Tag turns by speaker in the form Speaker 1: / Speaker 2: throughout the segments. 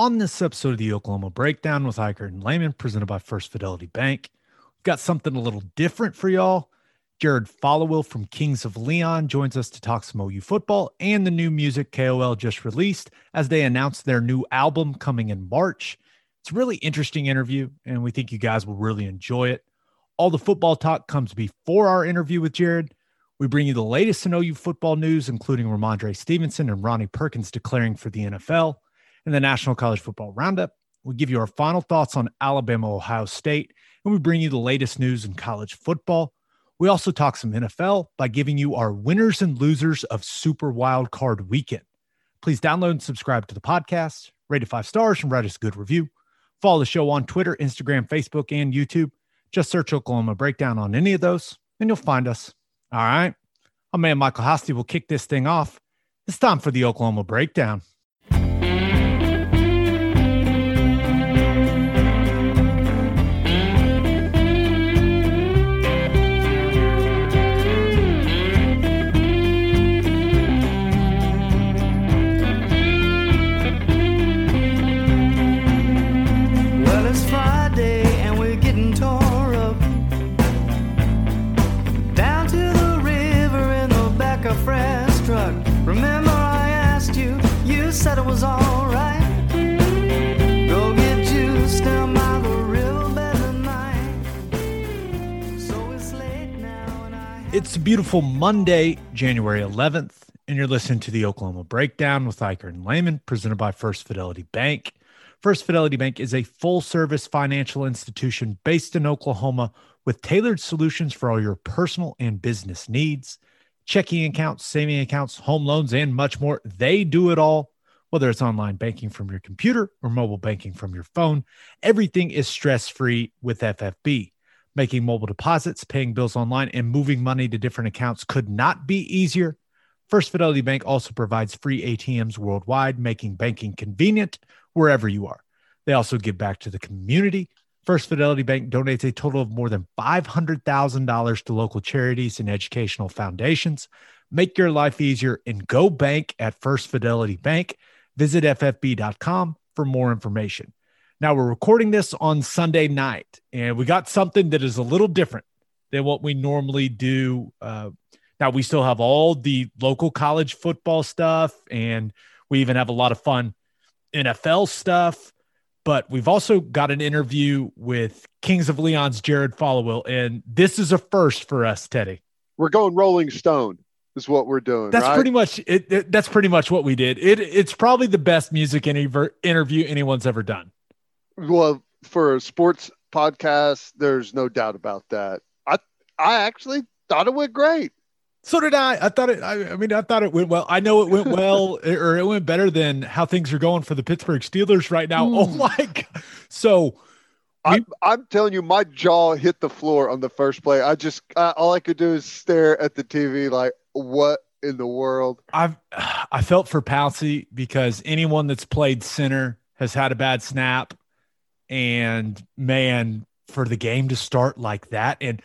Speaker 1: On this episode of the Oklahoma Breakdown with Ikard and Lehman, presented by First Fidelity Bank, we've got something a little different for y'all. Jared Followill from Kings of Leon joins us to talk some OU football and the new music KOL just released as they announce their new album coming in March. It's a really interesting interview, and we think you guys will really enjoy it. All the football talk comes before our interview with Jared. We bring you the latest in OU football news, including Rhamondre Stevenson and Ronnie Perkins declaring for the NFL and the National College Football Roundup. We give you our final thoughts on Alabama, Ohio State, and we bring you the latest news in college football. We also talk some NFL by giving you our winners and losers of Super Wild Card Weekend. Please download and subscribe to the podcast, rate it five stars, and write us a good review. Follow the show on Twitter, Instagram, Facebook, and YouTube. Just search Oklahoma Breakdown on any of those, and you'll find us. All right. My man Michael Hosty will kick this thing off. It's time for the Oklahoma Breakdown.
Speaker 2: It's
Speaker 1: a beautiful Monday, January 11th, and you're listening to the Oklahoma Breakdown with Ikard and Lehman, presented by First Fidelity Bank. First Fidelity Bank is a full service financial institution based in Oklahoma with tailored solutions for all your personal and business needs. Checking accounts, saving accounts, home loans, and much more. They do it all, whether it's online banking from your computer or mobile banking from your phone. Everything is stress free with FFB. Making mobile deposits, paying bills online, and moving money to different accounts could not be easier. First Fidelity Bank also provides free ATMs worldwide, making banking convenient wherever you are. They also give back to the community. First Fidelity Bank donates a total of more than $500,000 to local charities and educational foundations. Make your life easier and go bank at First Fidelity Bank. Visit ffb.com for more information. Now, we're recording this on Sunday night, and we got something that is a little different than what we normally do. Uh, now, we still have all the local college football stuff, and we even have a lot of fun NFL stuff. But we've also got an interview with Kings of Leon's Jared Followill, and this is a first for us, Teddy.
Speaker 3: we're going Rolling Stone is what we're doing.
Speaker 1: That's
Speaker 3: right?
Speaker 1: pretty much it, it- That's pretty much what we did. It it's probably the best music interv- interview anyone's ever done.
Speaker 3: Well for a sports podcast. There's no doubt about that. I I actually thought it went great.
Speaker 1: So did I. I thought it. I, I mean, I thought it went well. I know it went well, or it went better than how things are going for the Pittsburgh Steelers right now. Oh my god! So
Speaker 3: I'm I'm telling you, my jaw hit the floor on the first play. I just uh, all I could do is stare at the TV like, what in the world?
Speaker 1: I've I felt for Pouncey because anyone that's played center has had a bad snap, and man, for the game to start like that, and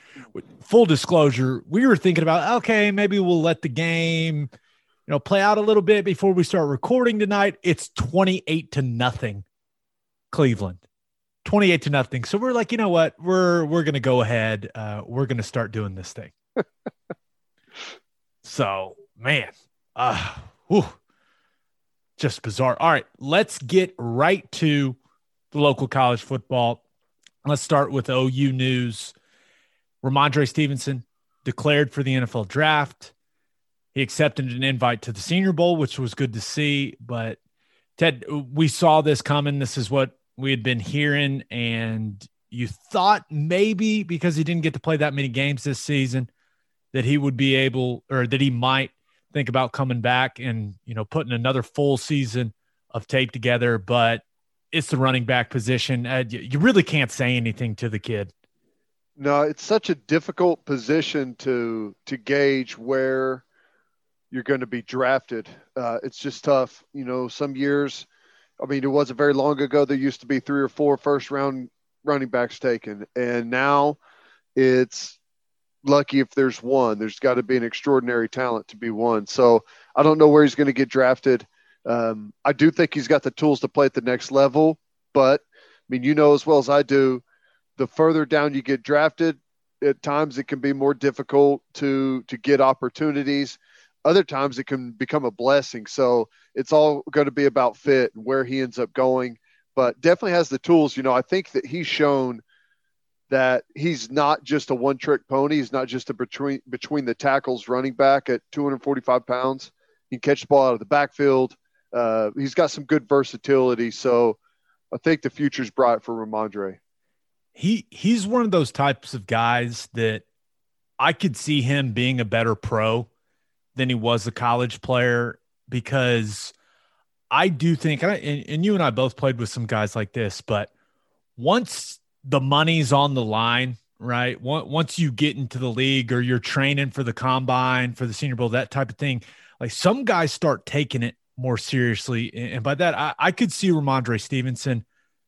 Speaker 1: full disclosure, we were thinking about okay, maybe we'll let the game, you know, play out a little bit before we start recording tonight. It's twenty eight to nothing, Cleveland. 28 to nothing. So we're like, you know what? We're we're gonna go ahead. Uh, we're gonna start doing this thing. So, man, uh, whew, just bizarre. All right, let's get right to the local college football. Let's start with OU news. Rhamondre Stevenson declared for the NFL draft. He accepted an invite to the Senior Bowl, which was good to see. But Ted, we saw this coming. This is what we had been hearing, and you thought maybe because he didn't get to play that many games this season that he would be able or that he might think about coming back and you know putting another full season of tape together but it's the running back position uh, you, really can't say anything to the kid
Speaker 3: No, it's such a difficult position to to gauge where you're going to be drafted. Uh, it's just tough. You know, some years, I mean, it wasn't very long ago. There used to be three or four first round running backs taken, and now it's lucky if there's one. There's got to be an extraordinary talent to be one. So I don't know where he's going to get drafted. Um, I do think he's got the tools to play at the next level, but I mean, you know as well as I do, the further down you get drafted, at times it can be more difficult to to get opportunities. Other times it can become a blessing. So it's all going to be about fit and where he ends up going. But definitely has the tools. You know, I think that he's shown that he's not just a one trick pony. He's not just a between between the tackles running back at 245 pounds. He can catch the ball out of the backfield. Uh, he's got some good versatility. So I think the future's bright for Rhamondre.
Speaker 1: He he's one of those types of guys that I could see him being a better pro than he was a college player because I do think, and, I, and you and I both played with some guys like this, but once the money's on the line, right? Once you get into the league or you're training for the combine, for the Senior Bowl, that type of thing, like some guys start taking it more seriously. And by that, I, I could see Rhamondre Stevenson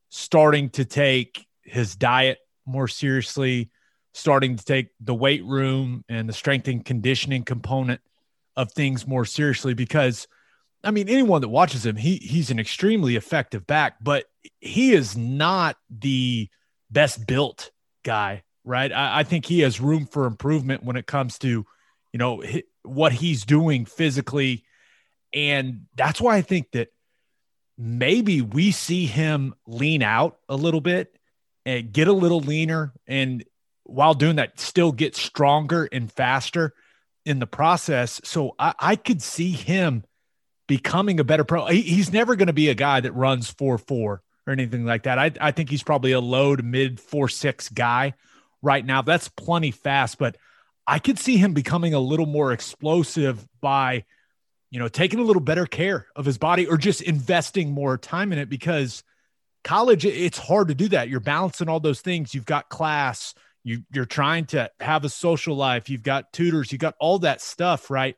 Speaker 1: starting to take his diet more seriously, starting to take the weight room and the strength and conditioning component of things more seriously because I mean anyone that watches him he he's an extremely effective back but he is not the best built guy right I, I think he has room for improvement when it comes to you know what he's doing physically and that's why I think that maybe we see him lean out a little bit and get a little leaner and while doing that still get stronger and faster in the process. So I, I could see him becoming a better pro. He, he's never going to be a guy that runs 4 4 or anything like that. I, I think he's probably a low to mid 4 6 guy right now. That's plenty fast, but I could see him becoming a little more explosive by, you know, taking a little better care of his body or just investing more time in it because college, it's hard to do that. You're balancing all those things. You've got class, you you're trying to have a social life. You've got tutors. You got all that stuff right?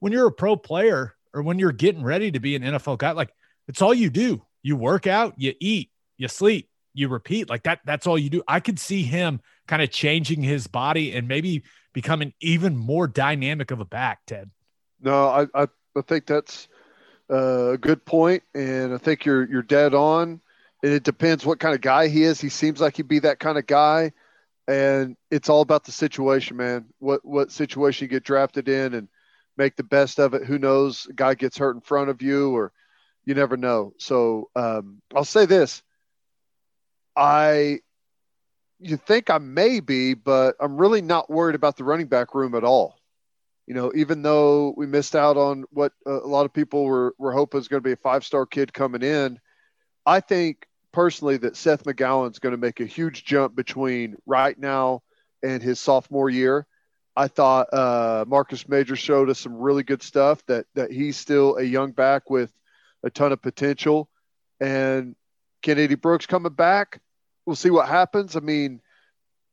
Speaker 1: When you're a pro player or when you're getting ready to be an NFL guy like it's all you do. You work out you eat you sleep you repeat. Like that that's all you do. I could see him kind of changing his body and maybe becoming even more dynamic of a back ted.
Speaker 3: No i i, I think that's a good point and i think you're you're dead on and it depends what kind of guy he is he seems like he'd be that kind of guy and it's all about the situation, man. What what situation you get drafted in, and make the best of it. Who knows? A guy gets hurt in front of you, or you never know. So um, I'll say this: I you think I may be, but I'm really not worried about the running back room at all. You know, even though we missed out on what a lot of people were were hoping is going to be a five star kid coming in, I think personally that Seth McGowan's going to make a huge jump between right now and his sophomore year. I thought uh, Marcus Major showed us some really good stuff. That that he's still a young back with a ton of potential, and Kennedy Brooks coming back. We'll see what happens. I mean,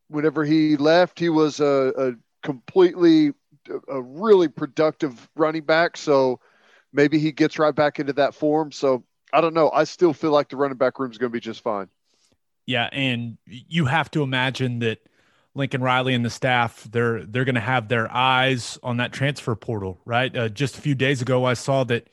Speaker 3: whenever he left, he was a, a completely a really productive running back. So maybe he gets right back into that form. So I don't know. I still feel like the running back room is going to be just fine.
Speaker 1: Yeah, and you have to imagine that Lincoln Riley and the staff they're they're going to have their eyes on that transfer portal, right? Uh, just a few days ago, I saw that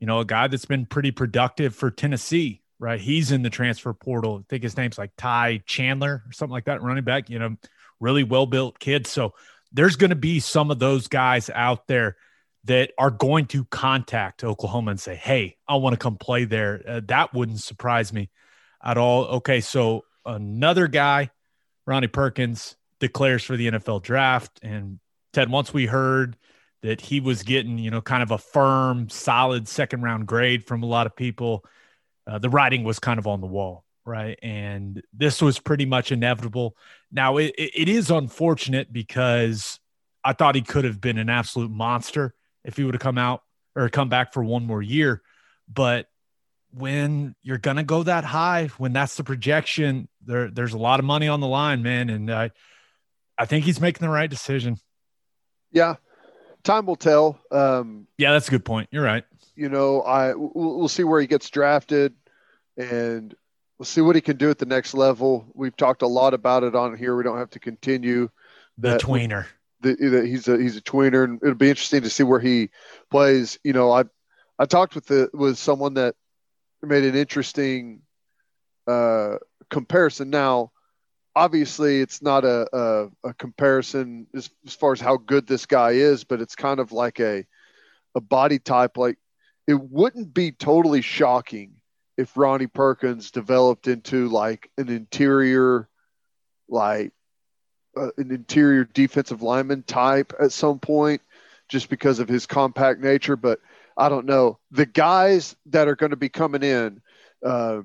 Speaker 1: you know a guy that's been pretty productive for Tennessee, right? He's in the transfer portal. I think his name's like Ty Chandler or something like that, running back. You know, really well built kid. So there's going to be some of those guys out there that are going to contact Oklahoma and say, "Hey, I want to come play there." Uh, that wouldn't surprise me at all. Okay, so another guy, Ronnie Perkins, declares for the NFL draft, and Ted. Once we heard that he was getting, you know, kind of a firm, solid second round grade from a lot of people, uh, the writing was kind of on the wall, right? And this was pretty much inevitable. Now it, it is unfortunate because I thought he could have been an absolute monster if he would have come out or come back for one more year. But when you're going to go that high, when that's the projection, there there's a lot of money on the line, man. And I, I think he's making the right decision.
Speaker 3: Yeah, time will tell. Um,
Speaker 1: yeah, that's a good point. You're right.
Speaker 3: You know, I we'll, we'll see where he gets drafted, and we'll see what he can do at the next level. We've talked a lot about it on here. We don't have to continue.
Speaker 1: The tweener
Speaker 3: that he's a he's a tweener, and it'll be interesting to see where he plays. You know, I I talked with the with someone that made an interesting uh, comparison. Now, obviously, it's not a, a, a comparison as, as far as how good this guy is, but it's kind of like a a body type. Like it wouldn't be totally shocking if Ronnie Perkins developed into like an interior, like uh, an interior defensive lineman type at some point, just because of his compact nature. But I don't know. The guys that are going to be coming in, uh,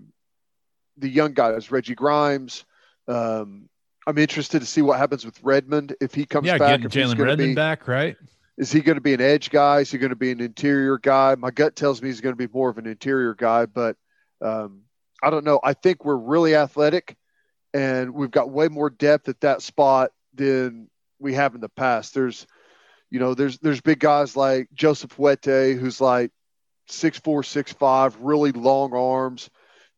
Speaker 3: the young guys, Reggie Grimes. Um, I'm interested to see what happens with Redmond if he comes
Speaker 1: yeah,
Speaker 3: back.
Speaker 1: getting Jalen Redmond
Speaker 3: be,
Speaker 1: back, right?
Speaker 3: Is he going to be an edge guy? Is he going to be an interior guy? My gut tells me he's going to be more of an interior guy, but um, I don't know. I think we're really athletic, and we've got way more depth at that spot than we have in the past. There's you know, there's there's big guys like Joseph Wette, who's like six four, six five, really long arms,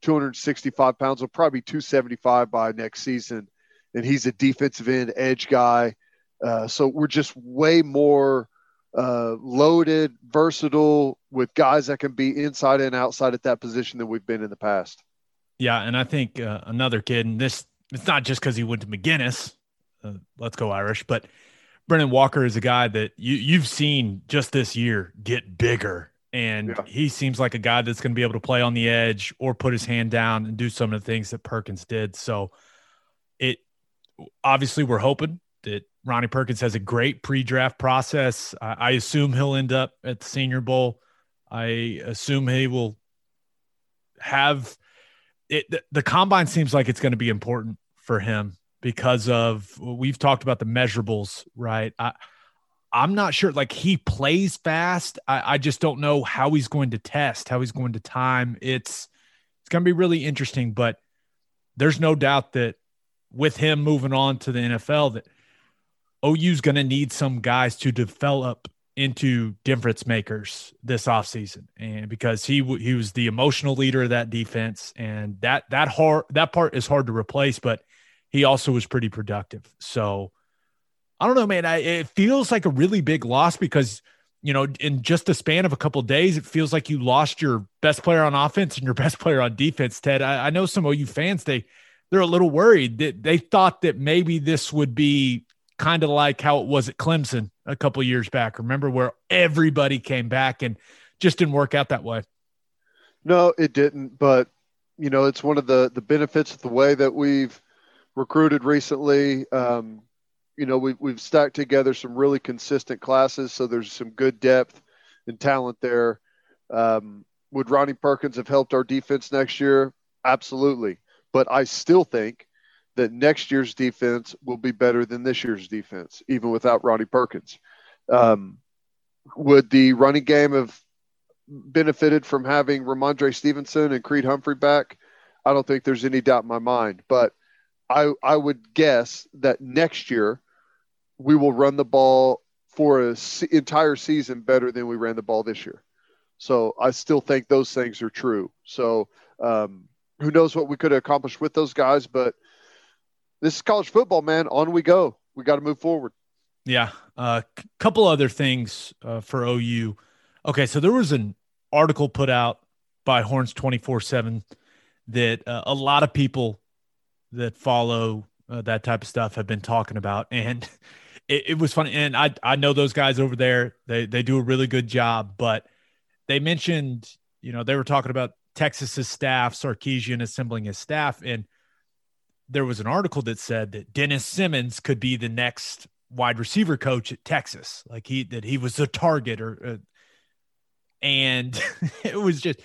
Speaker 3: 265 pounds, will probably be 275 by next season. And he's a defensive end edge guy. Uh, so we're just way more uh, loaded, versatile with guys that can be inside and outside at that position than we've been in the past.
Speaker 1: Yeah, and I think uh, another kid, and this it's not just because he went to McGuinness. Uh, let's go Irish, but Brynden Walker is a guy that you you've seen just this year get bigger, and yeah. he seems like a guy that's going to be able to play on the edge or put his hand down and do some of the things that Perkins did. So, it obviously we're hoping that Ronnie Perkins has a great pre-draft process. I, I assume he'll end up at the Senior Bowl. I assume he will have it. The, the combine seems like it's going to be important for him because of we've talked about the measurables, right? I I'm not sure. Like he plays fast. I, I just don't know how he's going to test, how he's going to time. It's it's gonna be really interesting, but there's no doubt that with him moving on to the NFL, that OU's gonna need some guys to develop into difference makers this offseason and because he he was the emotional leader of that defense and that that hard that part is hard to replace but he also was pretty productive. So I don't know, man. I, it feels like a really big loss because you know, in just the span of a couple of days, it feels like you lost your best player on offense and your best player on defense. Ted, I, I know some you fans they they're a little worried that they thought that maybe this would be kind of like how it was at Clemson a couple years back. Remember where everybody came back and just didn't work out that way.
Speaker 3: No, it didn't. But you know, it's one of the the benefits of the way that we've recruited recently. Um, you know, we've, we've stacked together some really consistent classes, so there's some good depth and talent there. Um, would Ronnie Perkins have helped our defense next year? Absolutely. But I still think that next year's defense will be better than this year's defense, even without Ronnie Perkins. Um, would the running game have benefited from having Rhamondre Stevenson and Creed Humphrey back? I don't think there's any doubt in my mind. But I I would guess that next year we will run the ball for a se- entire season better than we ran the ball this year. So I still think those things are true. So um, who knows what we could have accomplished with those guys, but this is college football, man. On we go. We got to move forward.
Speaker 1: Yeah. A uh, c- couple other things uh, for OU. Okay, so there was an article put out by Horns twenty four seven that uh, a lot of people that follow uh, that type of stuff have been talking about, and it, it, was funny. And I I know those guys over there; they they do a really good job. But they mentioned, you know, they were talking about Texas's staff, Sarkisian assembling his staff, and there was an article that said that Dennis Simmons could be the next wide receiver coach at Texas, like he that he was a target or. Uh, and it was just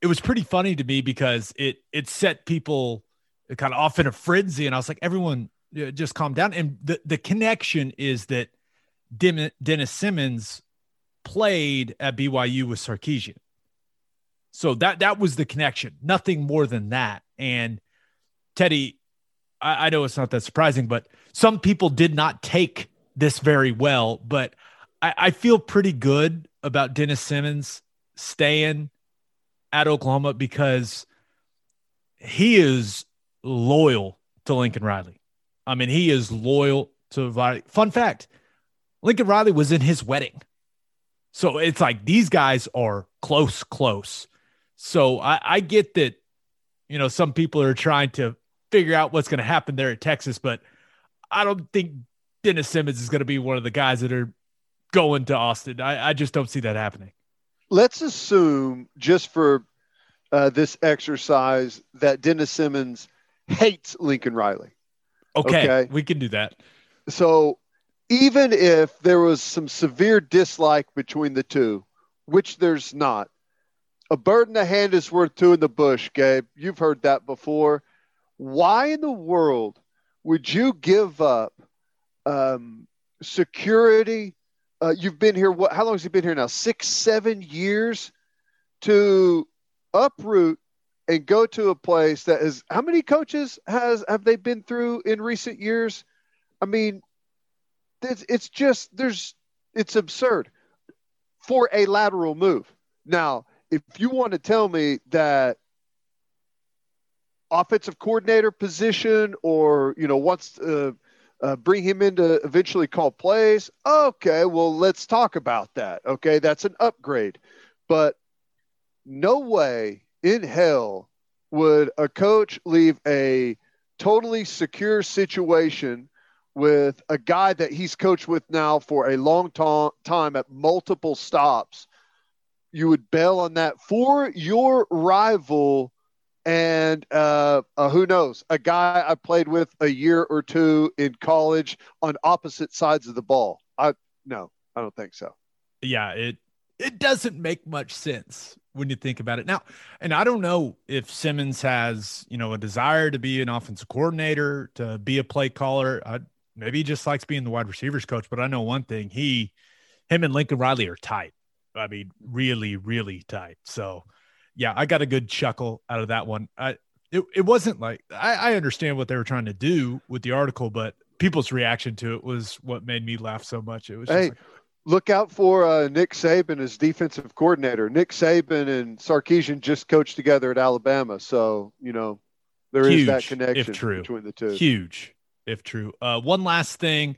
Speaker 1: it was pretty funny to me because it it set people kind of off in a frenzy. And I was like, everyone just calm down. And the, the connection is that Dennis Simmons played at BYU with Sarkisian. So that that was the connection, nothing more than that. And Teddy, I, I know it's not that surprising, but some people did not take this very well. But I, I feel pretty good about Dennis Simmons staying at Oklahoma because he is loyal to Lincoln Riley. I mean, he is loyal to Riley. Fun fact Lincoln Riley was in his wedding. So it's like these guys are close, close. So I, I get that, you know, some people are trying to figure out what's going to happen there at Texas, but I don't think Dennis Simmons is going to be one of the guys that are going to Austin. I, I just don't see that happening.
Speaker 3: Let's assume, just for uh, this exercise, that Dennis Simmons hates Lincoln Riley.
Speaker 1: Okay, okay, we can do that.
Speaker 3: So even if there was some severe dislike between the two, which there's not, a bird in the hand is worth two in the bush, Gabe. You've heard that before. Why in the world would you give up um, security? Uh, you've been here. What? How long has he been here now? Six, seven years to uproot and go to a place that is. How many coaches has have they been through in recent years? I mean, it's, it's just there's it's absurd for a lateral move. Now, if you want to tell me that offensive coordinator position or you know wants to uh, bring him in to eventually call plays. Okay well let's talk about that. Okay that's an upgrade. But no way in hell would a coach leave a totally secure situation with a guy that he's coached with now for a long time at multiple stops. You would bail on that for your rival and uh, uh, who knows, a guy I played with a year or two in college on opposite sides of the ball. I no, I don't think so.
Speaker 1: Yeah, it it doesn't make much sense when you think about it now. And I don't know if Simmons has you know a desire to be an offensive coordinator, to be a play caller. I, maybe he just likes being the wide receivers coach. But I know one thing: he, him, and Lincoln Riley are tight. I mean, really, really tight. So yeah, I got a good chuckle out of that one. I it, it wasn't like I, I understand what they were trying to do with the article, but people's reaction to it was what made me laugh so much. It was
Speaker 3: hey,
Speaker 1: like,
Speaker 3: look out for uh, Nick Saban as defensive coordinator. Nick Saban and Sarkisian just coached together at Alabama, so you know there is that connection
Speaker 1: if true.
Speaker 3: between the two.
Speaker 1: Huge, if true. Uh, one last thing,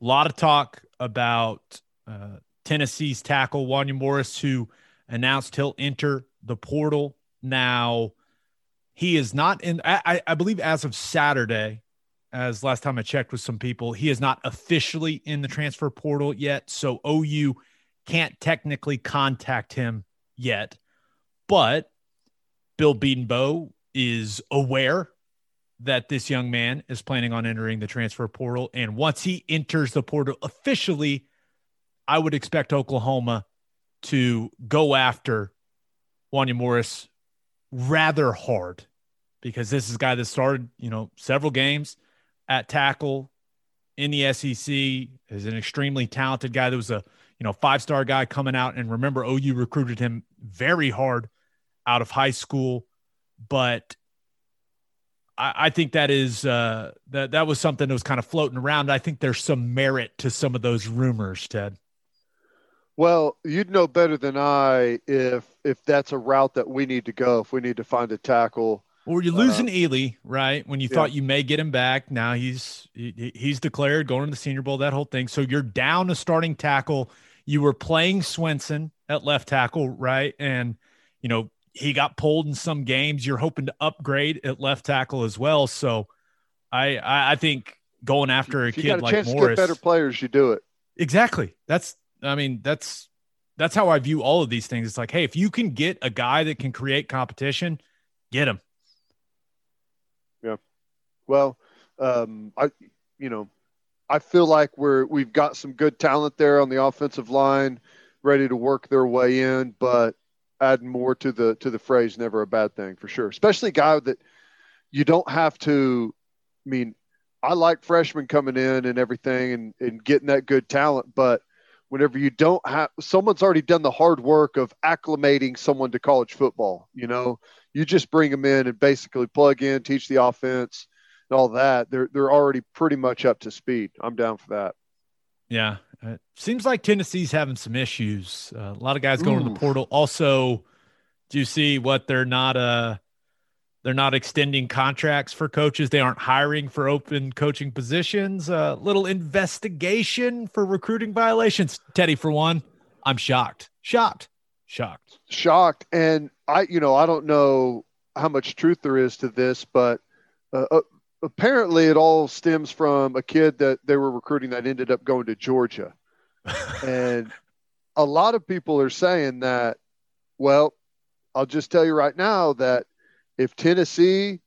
Speaker 1: a lot of talk about uh, Tennessee's tackle Wanya Morris, who announced he'll enter the portal. Now, he is not in, I, I believe, as of Saturday, as last time I checked with some people, he is not officially in the transfer portal yet. So OU can't technically contact him yet. But Bill Bedenbaugh is aware that this young man is planning on entering the transfer portal. And once he enters the portal officially, I would expect Oklahoma to go after Wanya Morris rather hard because this is a guy that started, you know, several games at tackle in the SEC, is an extremely talented guy. That was a, you know, five star guy coming out. And remember, OU recruited him very hard out of high school. But I, I think that is uh, that that was something that was kind of floating around. I think there's some merit to some of those rumors, Ted.
Speaker 3: Well, you'd know better than I if if that's a route that we need to go. If we need to find a tackle,
Speaker 1: or you're losing uh, Ealy, right? When you yeah. thought you may get him back, now he's he, he's declared going to the Senior Bowl. That whole thing. So you're down a starting tackle. You were playing Swenson at left tackle, right? And you know he got pulled in some games. You're hoping to upgrade at left tackle as well. So I I, I think going after a
Speaker 3: if
Speaker 1: kid like
Speaker 3: Morris, better players, you do it.
Speaker 1: Exactly. That's I mean, that's that's how I view all of these things. It's like, hey, if you can get a guy that can create competition, get him.
Speaker 3: Yeah. Well, um, I, you know, I feel like we're we've got some good talent there on the offensive line, ready to work their way in. But adding more to the to the phrase never a bad thing for sure. Especially a guy that you don't have to. I mean, I like freshmen coming in and everything and, and getting that good talent, but whenever you don't have someone's already done the hard work of acclimating someone to college football you know? You just bring them in and basically plug in teach the offense and all that they're they're already pretty much up to speed. I'm down for that.
Speaker 1: Yeah. It seems like tennessee's having some issues. Uh, a lot of guys going Ooh. to the portal. Also do you see what they're not uh they're not extending contracts for coaches. They aren't hiring for open coaching positions. A uh, little investigation for recruiting violations. Teddy, for one. I'm shocked, shocked, shocked,
Speaker 3: shocked. And I, you know, I don't know how much truth there is to this, but uh, uh, apparently it all stems from a kid that they were recruiting that ended up going to Georgia. and a lot of people are saying that, well, I'll just tell you right now that if Tennessee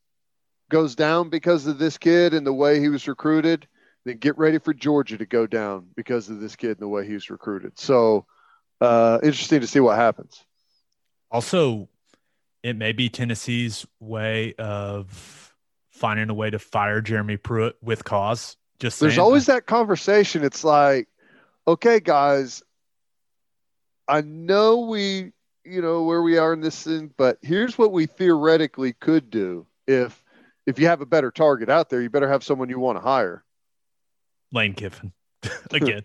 Speaker 3: goes down because of this kid and the way he was recruited, then get ready for Georgia to go down because of this kid and the way he was recruited. So, uh, interesting to see what happens.
Speaker 1: Also, it may be Tennessee's way of finding a way to fire Jeremy Pruitt with cause. Just
Speaker 3: there's always that conversation. It's like, okay, guys, I know we, you know, where we are in this thing, but here's what we theoretically could do if if you have a better target out there, you better have someone you want to hire.
Speaker 1: Lane Kiffin again.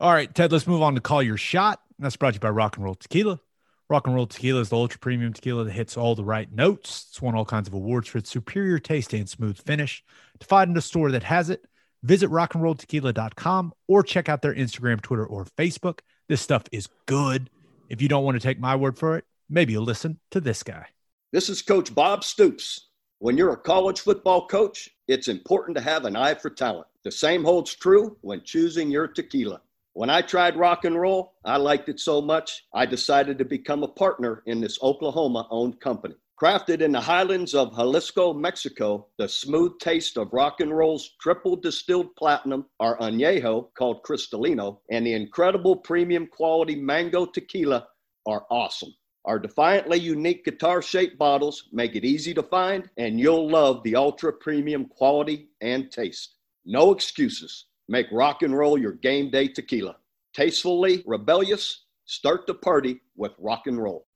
Speaker 1: All right, Ted, let's move on to call your shot. That's brought to you by Rock and Roll Tequila. Rock and Roll Tequila is the ultra premium tequila that hits all the right notes. It's won all kinds of awards for its superior taste and smooth finish. To find a store that has it, visit rock and roll rockandrolltequila.com or check out their Instagram, Twitter, or Facebook. This stuff is good. If you don't want to take my word for it, maybe you'll listen to this guy.
Speaker 4: This is Coach Bob Stoops. When you're a college football coach, it's important to have an eye for talent. The same holds true when choosing your tequila. When I tried rock and roll, I liked it so much, I decided to become a partner in this Oklahoma owned company. Crafted in the highlands of Jalisco, Mexico, the smooth taste of rock and roll's triple distilled platinum, our añejo called Cristalino, and the incredible premium quality mango tequila are awesome. Our defiantly unique guitar shaped bottles make it easy to find, and you'll love the ultra premium quality and taste. No excuses. Make rock and roll your game day tequila. Tastefully rebellious, start the party with rock and roll.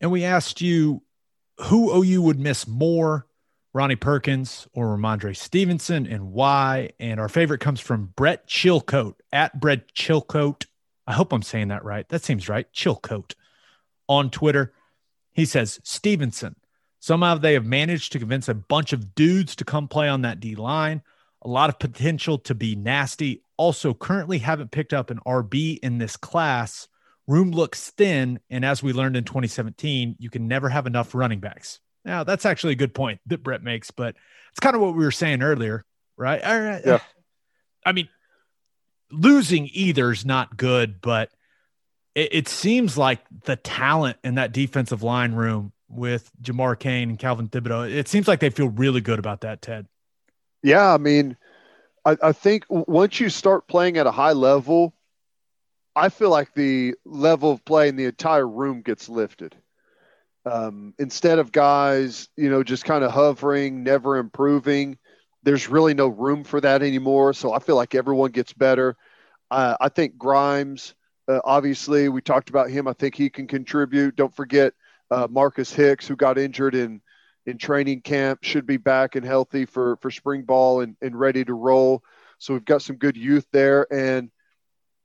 Speaker 1: And we asked you who OU would miss more, Ronnie Perkins or Rhamondre Stevenson, and why. And our favorite comes from Brett Chilcote at Brett Chilcote. I hope I'm saying that right. That seems right. Chilcote on Twitter. He says Stevenson. Somehow they have managed to convince a bunch of dudes to come play on that D line a lot of potential to be nasty. Also, currently haven't picked up an RB in this class. Room looks thin. And as we learned in 2017, you can never have enough running backs. Now, that's actually a good point that Brett makes, but it's kind of what we were saying earlier, right?
Speaker 3: Yeah.
Speaker 1: I mean, losing either is not good, but it, it seems like the talent in that defensive line room with Jamar Cain and Calvin Thibodeaux, it seems like they feel really good about that, Ted.
Speaker 3: Yeah, I mean, I, I think once you start playing at a high level, I feel like the level of play in the entire room gets lifted. Um, instead of guys, you know, just kind of hovering, never improving, there's really no room for that anymore. So I feel like everyone gets better. Uh, I think Grimes, uh, obviously, we talked about him. I think he can contribute. Don't forget uh, Marcus Hicks, who got injured in in training camp, should be back and healthy for for spring ball and, and ready to roll. So we've got some good youth there, and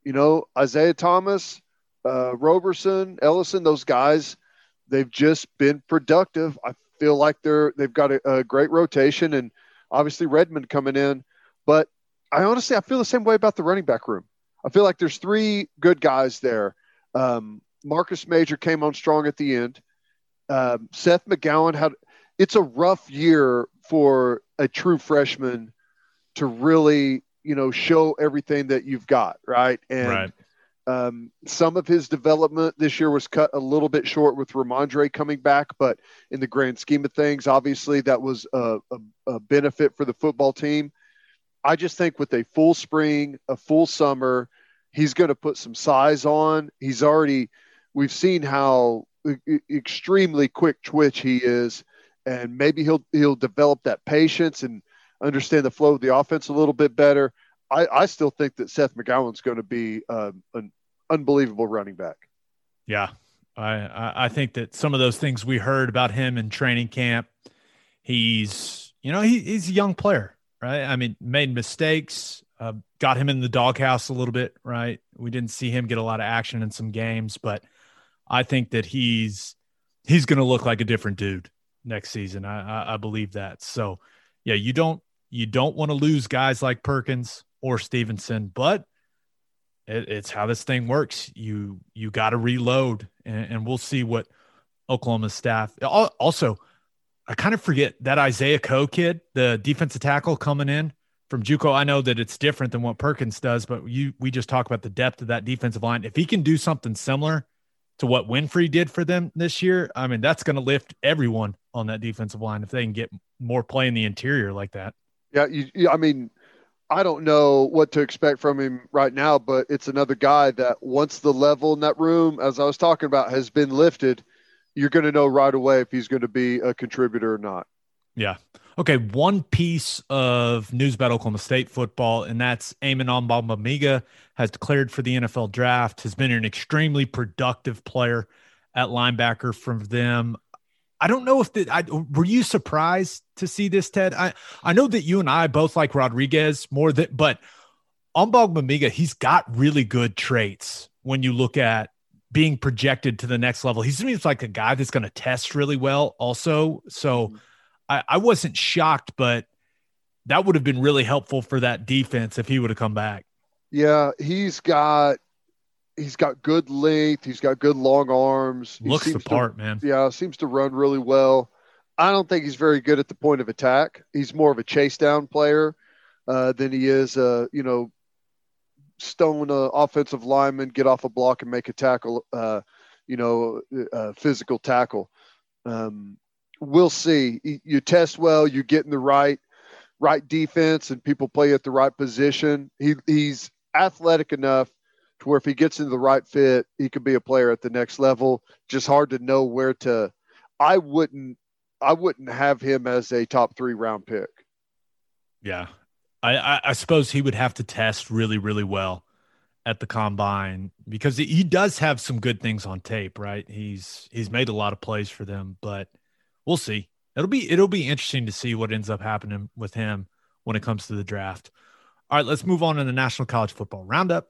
Speaker 3: you know Isaiah Thomas, uh, Roberson, Ellison, those guys, they've just been productive. I feel like they're they've got a, a great rotation, and obviously Redmond coming in, but I honestly I feel the same way about the running back room. I feel like there's three good guys there. Um, Marcus Major came on strong at the end. Um, Seth McGowan had it's a rough year for a true freshman to really, you know, show everything that you've got, right? And
Speaker 1: right.
Speaker 3: Um, some of his development this year was cut a little bit short with Rhamondre coming back, but in the grand scheme of things, obviously that was a, a, a benefit for the football team. I just think with a full spring, a full summer, he's going to put some size on. He's already, we've seen how extremely quick twitch he is and maybe he'll he'll develop that patience and understand the flow of the offense a little bit better. I, I still think that Seth McGowan's going to be um, an unbelievable running back.
Speaker 1: Yeah, I I think that some of those things we heard about him in training camp, he's you know he, he's a young player, right? I mean, made mistakes, uh, got him in the doghouse a little bit, right? We didn't see him get a lot of action in some games, but I think that he's he's going to look like a different dude next season. I, I, I believe that. So yeah, you don't you don't want to lose guys like Perkins or Stevenson, but it, it's how this thing works. You you got to reload, and, and, we'll see what Oklahoma staff. Also, I kind of forget that Isaiah Coe kid, the defensive tackle coming in from JUCO. I know that it's different than what Perkins does, but you we just talk about the depth of that defensive line. If he can do something similar to what Winfrey did for them this year, I mean that's going to lift everyone on that defensive line if they can get more play in the interior like that.
Speaker 3: Yeah, you, I mean I don't know what to expect from him right now, but it's another guy that once the level in that room, as I was talking about, has been lifted, you're going to know right away if he's going to be a contributor or not.
Speaker 1: Yeah. Okay. One piece of news about Oklahoma State football, and that's Amen Ogbongbemiga has declared for the NFL draft, has been an extremely productive player at linebacker from them. I don't know if the, I were you surprised to see this, Ted? I I know that you and I both like Rodriguez more than, but mamiga he's got really good traits when you look at being projected to the next level. He seems like a guy that's going to test really well, also. So mm-hmm. I, I wasn't shocked, but that would have been really helpful for that defense if he would have come back.
Speaker 3: Yeah, he's got he's got good length. He's got good long arms.
Speaker 1: He Looks the part,
Speaker 3: to,
Speaker 1: man.
Speaker 3: Yeah, seems to run really well. I don't think he's very good at the point of attack. He's more of a chase down player uh, than he is, uh, you know, stone a offensive lineman, get off a block and make a tackle, uh, you know, a physical tackle. Um, we'll see. You test well, you get in the right right defense, and people play at the right position. He, he's athletic enough to where if he gets into the right fit, he could be a player at the next level. Just hard to know where to. I wouldn't. I wouldn't have him as a top three round pick.
Speaker 1: Yeah, I, I, suppose he would have to test really, really well at the combine because he does have some good things on tape, right? He's he's made a lot of plays for them, but we'll see. It'll be it'll be interesting to see what ends up happening with him when it comes to the draft. All right, let's move on to the National College Football Roundup.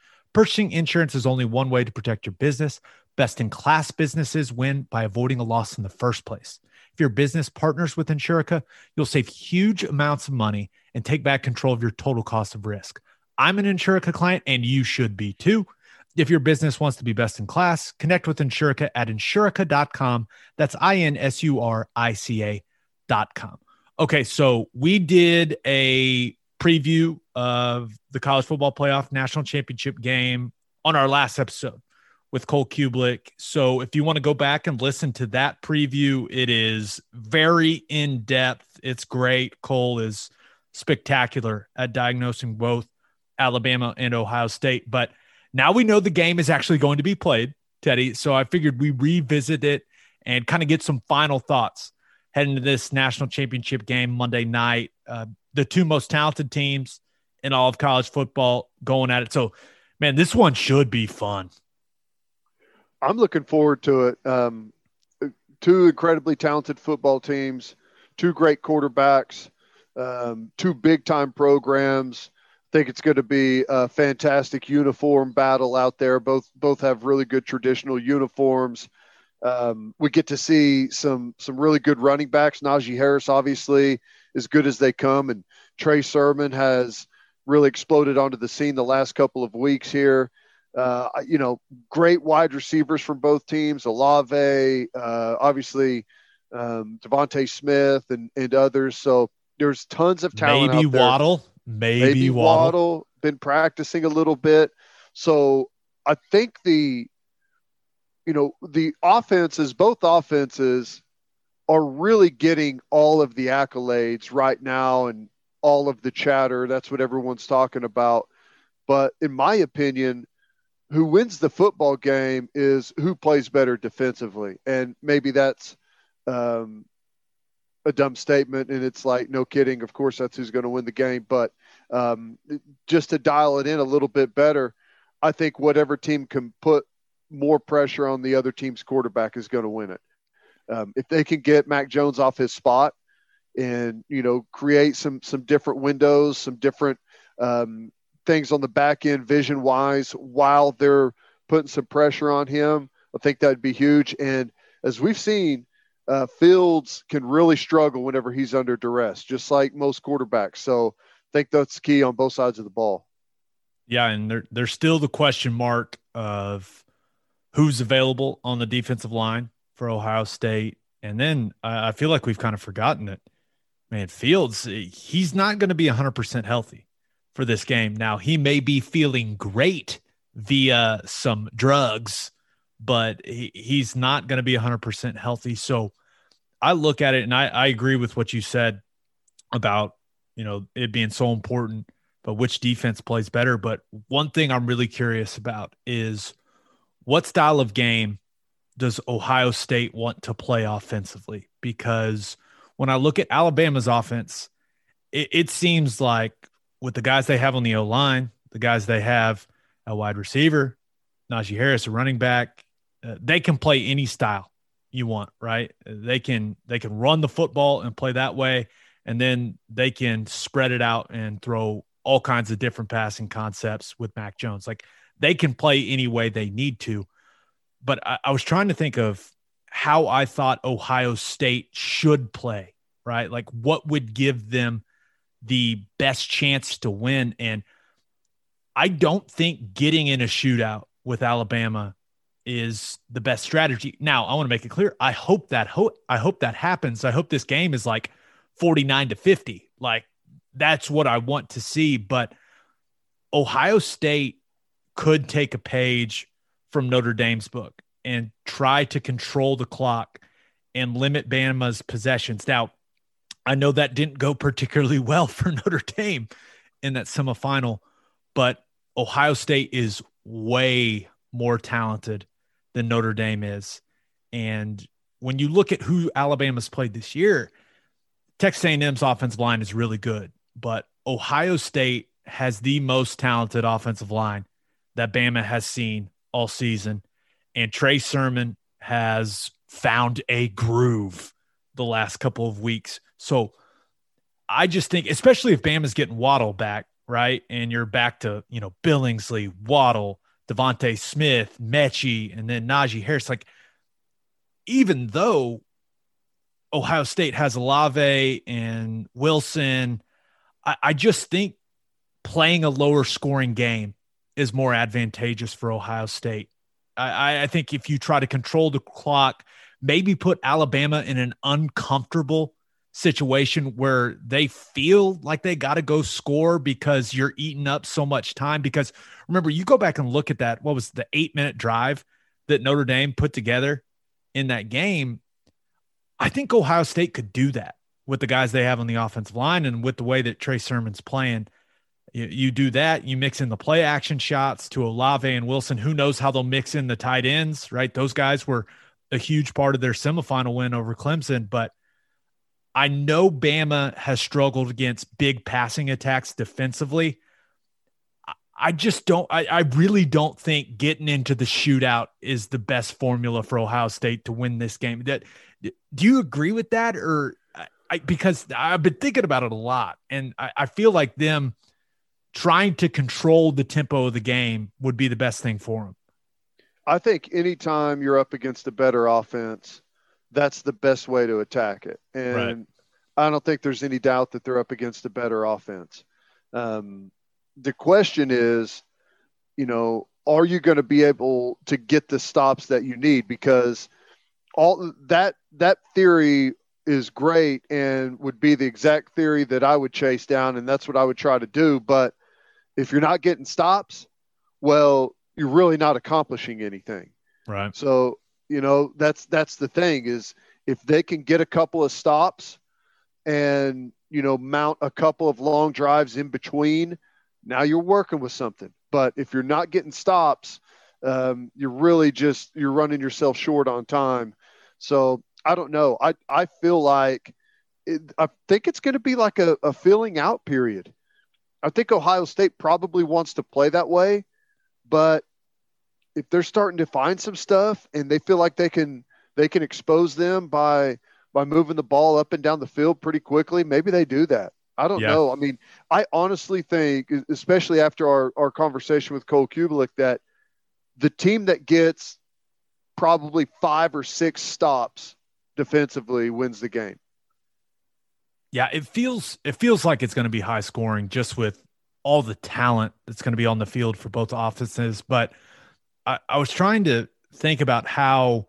Speaker 1: Purchasing insurance is only one way to protect your business. Best in class businesses win by avoiding a loss in the first place. If your business partners with Insurica, you'll save huge amounts of money and take back control of your total cost of risk. I'm an Insurica client and you should be too. If your business wants to be best in class, connect with Insurica at insurica.com. That's I N S U R I C A.com. Okay, so we did a preview of the college football playoff national championship game on our last episode with Cole Cubelic. So if you want to go back and listen to that preview, it is very in depth. It's great. Cole is spectacular at diagnosing both Alabama and Ohio State. But now we know the game is actually going to be played, Teddy. So I figured we revisit it and kind of get some final thoughts heading to this national championship game Monday night. Uh, the two most talented teams in all of college football going at it. So, man, this one should be fun.
Speaker 3: I'm looking forward to it. Um, two incredibly talented football teams, two great quarterbacks, um, two big time programs. I think it's going to be a fantastic uniform battle out there. Both both have really good traditional uniforms. Um, we get to see some some really good running backs. Najee Harris, obviously, as good as they come, and Trey Sermon has really exploded onto the scene the last couple of weeks here. Uh, you know, great wide receivers from both teams. Olave, uh, obviously, um, DeVonta Smith, and, and others. So there's tons of talent.
Speaker 1: Maybe Waddle. Maybe,
Speaker 3: Maybe
Speaker 1: Waddle.
Speaker 3: Waddle. Been practicing a little bit. So I think the, you know, the offenses, both offenses, are really getting all of the accolades right now and all of the chatter. That's what everyone's talking about. But in my opinion, who wins the football game is who plays better defensively. And maybe that's um, a dumb statement. And it's like, no kidding. Of course, that's who's going to win the game. But um, just to dial it in a little bit better, I think whatever team can put more pressure on the other team's quarterback is going to win it. Um, if they can get Mac Jones off his spot and you know create some some different windows, some different um, things on the back end vision wise while they're putting some pressure on him, I think that'd be huge. And as we've seen, uh, Fields can really struggle whenever he's under duress, just like most quarterbacks. So I think that's key on both sides of the ball.
Speaker 1: Yeah, and there, there's still the question mark of who's available on the defensive line for Ohio State. And then I feel like we've kind of forgotten it. Man, Fields, he's not going to be 100% healthy for this game. Now, he may be feeling great via some drugs, but he, he's not going to be 100% healthy. So I look at it and I, I agree with what you said about, you know, it being so important, but which defense plays better. But one thing I'm really curious about is what style of game does Ohio State want to play offensively? Because when I look at Alabama's offense, it, it seems like with the guys they have on the O line, the guys they have a wide receiver, Najee Harris, a running back, uh, they can play any style you want, right? They can they can run the football and play that way, and then they can spread it out and throw all kinds of different passing concepts with Mac Jones. Like they can play any way they need to. But I, I was trying to think of how I thought Ohio State should play, right? Like what would give them the best chance to win. And I don't think getting in a shootout with Alabama is the best strategy. Now, I want to make it clear. I hope that ho- I hope that happens. I hope this game is like 49 to 50. Like that's what I want to see, but Ohio State could take a page from Notre Dame's book and try to control the clock and limit Bama's possessions. Now, I know that didn't go particularly well for Notre Dame in that semifinal, but Ohio State is way more talented than Notre Dame is. And when you look at who Alabama's played this year, Texas A&M's offensive line is really good, but Ohio State has the most talented offensive line that Bama has seen all season. And Trey Sermon has found a groove the last couple of weeks. So I just think, especially if Bama's getting Waddle back, right? And you're back to, you know, Billingsley, Waddle, DeVonta Smith, Metchie, and then Najee Harris. Like, even though Ohio State has Olave and Wilson, I, I just think playing a lower scoring game is more advantageous for Ohio State. I, I think if you try to control the clock, maybe put Alabama in an uncomfortable situation where they feel like they got to go score because you're eating up so much time. Because remember, you go back and look at that. What was the eight minute drive that Notre Dame put together in that game? I think Ohio State could do that with the guys they have on the offensive line and with the way that Trey Sermon's playing. You, you do that, you mix in the play action shots to Olave and Wilson. Who knows how they'll mix in the tight ends, right? Those guys were a huge part of their semifinal win over Clemson. But I know Bama has struggled against big passing attacks defensively. I just don't, I, I really don't think getting into the shootout is the best formula for Ohio State to win this game. That do you agree with that? Or I, because I've been thinking about it a lot and I, I feel like them trying to control the tempo of the game would be the best thing for them.
Speaker 3: I think anytime you're up against a better offense, that's the best way to attack it. And right. I don't think there's any doubt that they're up against a better offense. Um, the question is, you know, are you going to be able to get the stops that you need? Because all that that theory is great and would be the exact theory that I would chase down, and that's what I would try to do. But if you're not getting stops, well, you're really not accomplishing anything.
Speaker 1: Right.
Speaker 3: So, you know, that's that's the thing is if they can get a couple of stops and, you know, mount a couple of long drives in between, now you're working with something. But if you're not getting stops, um, you're really just you're running yourself short on time. So I don't know. I I feel like it, I think it's going to be like a, a filling out period. I think Ohio State probably wants to play that way, but if they're starting to find some stuff and they feel like they can they can expose them by by moving the ball up and down the field pretty quickly, maybe they do that. I don't
Speaker 1: Yeah.
Speaker 3: know. I mean, I honestly think, especially after our, our conversation with Cole Cubelic, that the team that gets probably five or six stops defensively wins the game.
Speaker 1: Yeah, it feels it feels like it's going to be high scoring just with all the talent that's going to be on the field for both offenses. But I, I was trying to think about how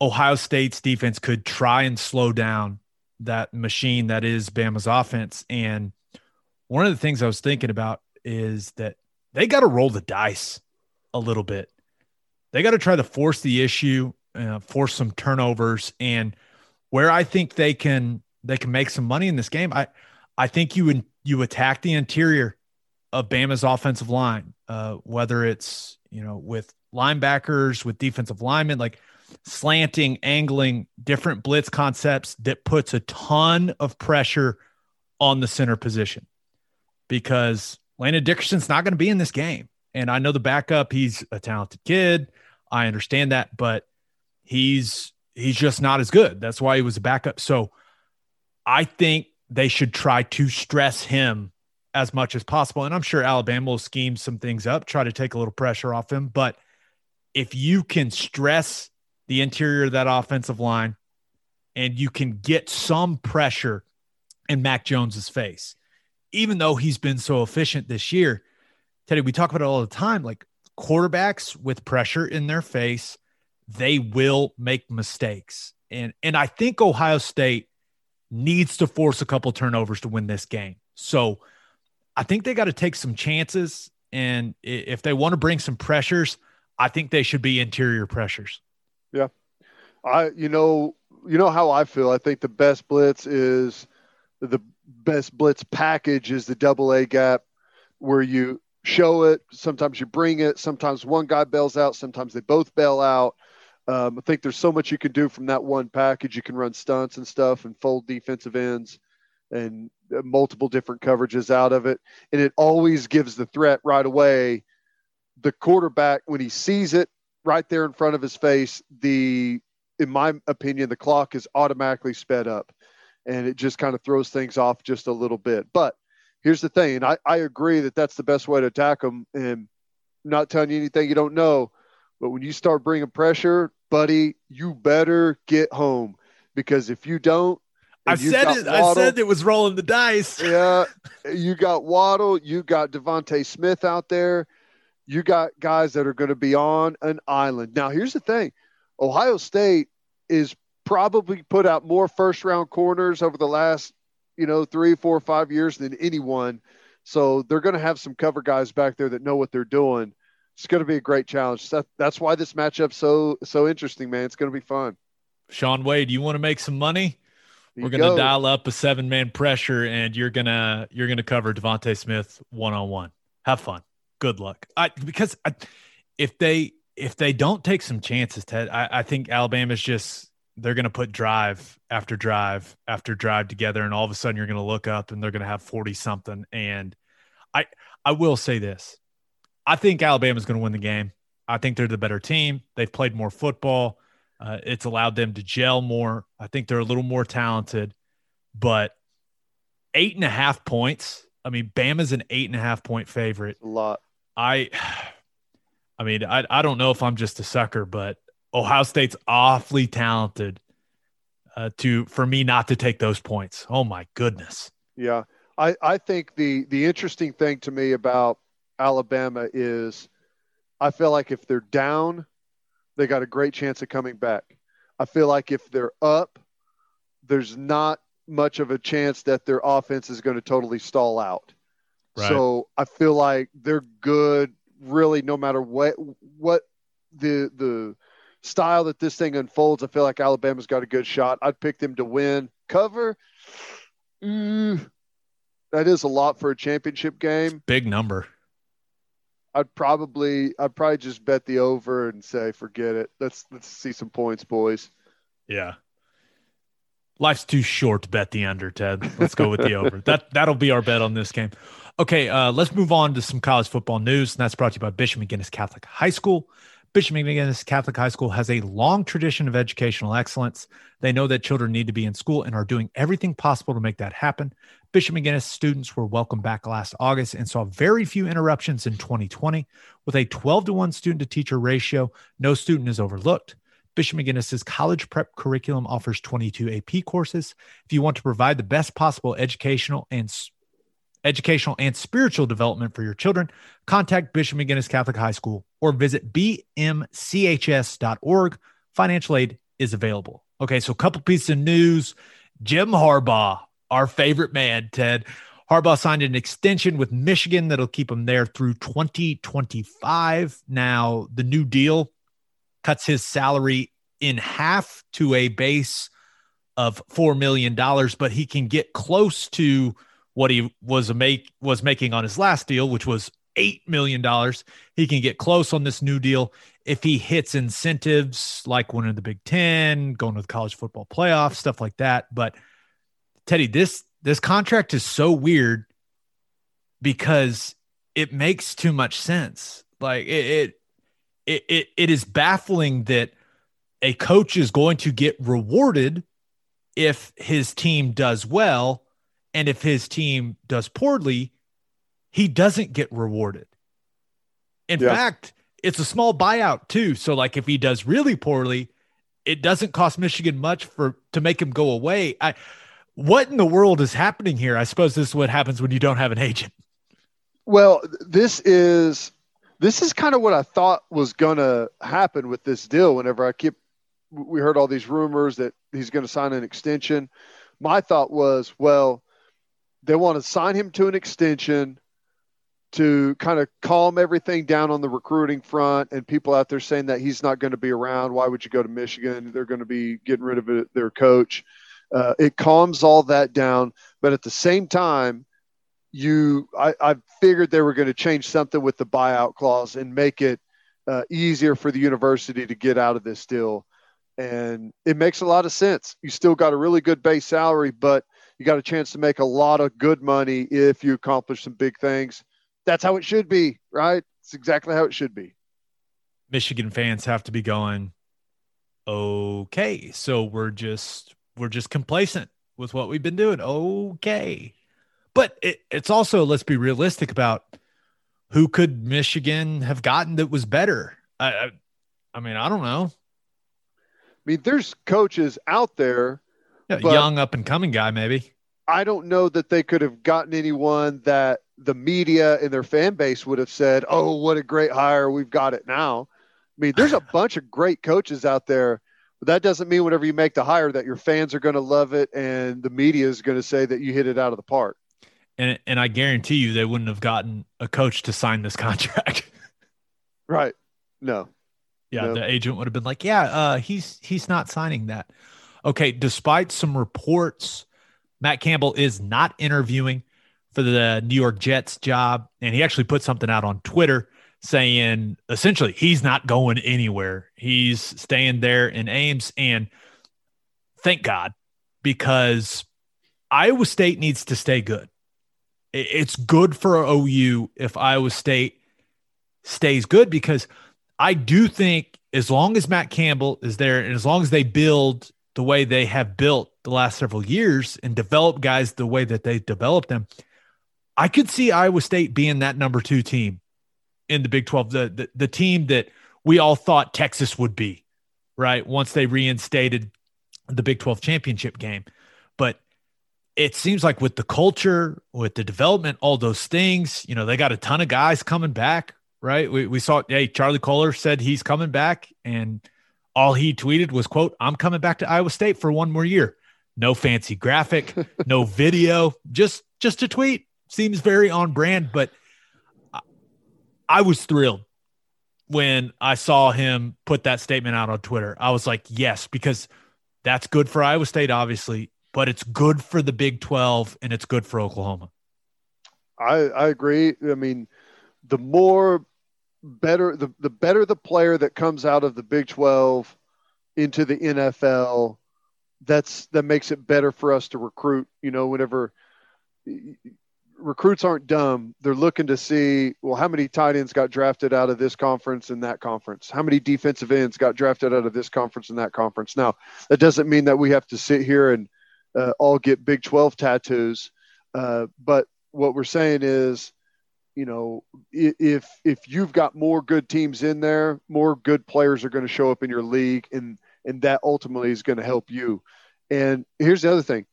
Speaker 1: Ohio State's defense could try and slow down that machine that is Bama's offense. And one of the things I was thinking about is that they got to roll the dice a little bit. They got to try to force the issue, uh, force some turnovers, and where I think they can they can make some money in this game. I I think you would you attack the interior of Bama's offensive line, uh, whether it's you know with linebackers, with defensive linemen, like slanting, angling, different blitz concepts that puts a ton of pressure on the center position because Landon Dickerson's not going to be in this game. And I know the backup, he's a talented kid. I understand that, but he's he's just not as good. That's why he was a backup. So I think they should try to stress him as much as possible. And I'm sure Alabama will scheme some things up, try to take a little pressure off him. But if you can stress the interior of that offensive line and you can get some pressure in Mac Jones's face, even though he's been so efficient this year, Teddy, we talk about it all the time. Like quarterbacks with pressure in their face, they will make mistakes. And and I think Ohio State needs to force a couple turnovers to win this game. So I think they got to take some chances. And if they want to bring some pressures, I think they should be interior pressures. Yeah.
Speaker 3: I, you know, you know how I feel. I think the best blitz is the best blitz package is the double A gap, where you show it. Sometimes you bring it. Sometimes one guy bails out. Sometimes they both bail out. Um, I think there's so much you can do from that one package. You can run stunts and stuff and fold defensive ends and uh, multiple different coverages out of it. And it always gives the threat right away. The quarterback, when he sees it right there in front of his face, the in my opinion, the clock is automatically sped up and it just kind of throws things off just a little bit. But here's the thing, and I, I agree that that's the best way to attack them. And I'm not telling you anything you don't know, but when you start bringing pressure, buddy, you better get home because if you don't,
Speaker 1: I said it. I said it was rolling the dice.
Speaker 3: yeah, you got Waddle, you got DeVonta Smith out there, you got guys that are going to be on an island. Now, here's the thing: Ohio State is probably put out more first round corners over the last, you know, three, four, five years than anyone. So they're going to have some cover guys back there that know what they're doing. It's going to be a great challenge. That, that's why this matchup's so so interesting, man. It's going to be fun.
Speaker 1: Shaun Wade, you want to make some money? We're
Speaker 3: you
Speaker 1: gonna dial up a seven man pressure, and you're gonna you're gonna cover DeVonta Smith one on one. Have fun. Good luck. I because I, if they if they don't take some chances, Ted, I, I think Alabama's just they're gonna put drive after drive after drive together, and all of a sudden you're gonna look up and they're gonna have forty something. And I I will say this, I think Alabama's gonna win the game. I think they're the better team. They've played more football. Uh, it's allowed them to gel more. I think they're a little more talented, but eight and a half points. I mean, Bama's an eight and a half point favorite.
Speaker 3: a lot.
Speaker 1: I, I mean, I, I don't know if I'm just a sucker, but Ohio State's awfully talented uh, to for me not to take those points. Oh my goodness.
Speaker 3: Yeah, I, I think the the interesting thing to me about Alabama is I feel like if they're down, they got a great chance of coming back. I feel like if they're up, there's not much of a chance that their offense is going to totally stall out.
Speaker 1: Right.
Speaker 3: So I feel like they're good, really, no matter what what the the style that this thing unfolds. I feel like Alabama's got a good shot. I'd pick them to win. Cover, mm, that is a lot for a championship game.
Speaker 1: Big number.
Speaker 3: I'd probably I'd probably just bet the over and say forget it. Let's let's see some points, boys.
Speaker 1: Yeah. Life's too short to bet the under, Ted. Let's go with the over. that that'll be our bet on this game. Okay, uh, let's move on to some college football news, and that's brought to you by Bishop McGuinness Catholic High School. Bishop McGuinness Catholic High School has a long tradition of educational excellence. They know that children need to be in school and are doing everything possible to make that happen. Bishop McGuinness students were welcomed back last August and saw very few interruptions in 2020. With a 12 to 1 student to teacher ratio, no student is overlooked. Bishop McGuinness's college prep curriculum offers 22 AP courses. If you want to provide the best possible educational and educational and spiritual development for your children, contact Bishop McGuinness Catholic High School or visit bmchs.org. Financial aid is available. Okay, so a couple pieces of news. Jim Harbaugh our favorite man, Ted. Harbaugh signed an extension with Michigan that'll keep him there through 2025. Now, the new deal cuts his salary in half to a base of $4 million, but he can get close to what he was make was making on his last deal, which was $8 million. He can get close on this new deal if he hits incentives like winning the Big Ten, going to the college football playoff, stuff like that. But Teddy, this this contract is so weird because it makes too much sense. Like it it it, it is baffling that a coach is going to get rewarded if his team does well and if his team does poorly, he doesn't get rewarded. In yeah. fact, it's a small buyout too. So like if he does really poorly, it doesn't cost Michigan much for to make him go away. I what in the world is happening here? I suppose this is what happens when you don't have an agent.
Speaker 3: Well, this is this is kind of what I thought was going to happen with this deal. Whenever I keep, we heard all these rumors that he's going to sign an extension. My thought was, well, they want to sign him to an extension to kind of calm everything down on the recruiting front and people out there saying that he's not going to be around. Why would you go to Michigan? They're going to be getting rid of it, their coach uh, it calms all that down. But at the same time, you, I, I figured they were going to change something with the buyout clause and make it uh, easier for the university to get out of this deal. And it makes a lot of sense. You still got a really good base salary, but you got a chance to make a lot of good money if you accomplish some big things. That's how it should be, right? It's exactly how it should be.
Speaker 1: Michigan fans have to be going, okay, so we're just we're just complacent with what we've been doing. Okay. But it, it's also, let's be realistic about who could Michigan have gotten that was better. I, I, I mean, I don't know.
Speaker 3: I mean, there's coaches out there.
Speaker 1: Yeah, young up and coming guy, maybe.
Speaker 3: I don't know that they could have gotten anyone that the media and their fan base would have said, "Oh, what a great hire! We've got it now." I mean, there's a bunch of great coaches out there but that doesn't mean whenever you make the hire that your fans are going to love it and the media is going to say that you hit it out of the park.
Speaker 1: And and I guarantee you they wouldn't have gotten a coach to sign this contract.
Speaker 3: right. No.
Speaker 1: Yeah, no. the agent would have been like, "Yeah, uh, he's he's not signing that." Okay, despite some reports, Matt Campbell is not interviewing for the New York Jets job, and he actually put something out on Twitter saying essentially he's not going anywhere. He's staying there in Ames. And thank God, because Iowa State needs to stay good. It's good for OU if Iowa State stays good because I do think as long as Matt Campbell is there and as long as they build the way they have built the last several years and developed guys the way that they developed them, I could see Iowa State being that number two team in the Big 12, the, the, the team that we all thought Texas would be, right? Once they reinstated the Big 12 championship game. But it seems like with the culture, with the development, all those things, you know, they got a ton of guys coming back, right? We, we saw, hey, Charlie Kolar said he's coming back, and all he tweeted was, quote, I'm coming back to Iowa State for one more year. No fancy graphic, no video, just just a tweet. Seems very on brand, but – I was thrilled when I saw him put that statement out on Twitter. I was like, yes, because that's good for Iowa State, obviously, but it's good for the Big 12 and it's good for Oklahoma.
Speaker 3: I, I agree. I mean, the more better, the, the better the player that comes out of the Big 12 into the NFL, that's that makes it better for us to recruit. You know, whenever recruits aren't dumb, they're looking to see well how many tight ends got drafted out of this conference and that conference, how many defensive ends got drafted out of this conference and that conference. Now, that doesn't mean that we have to sit here and uh, all get Big 12 tattoos, uh, but what we're saying is you know, if if you've got more good teams in there, more good players are going to show up in your league, and and that ultimately is going to help you. And here's the other thing: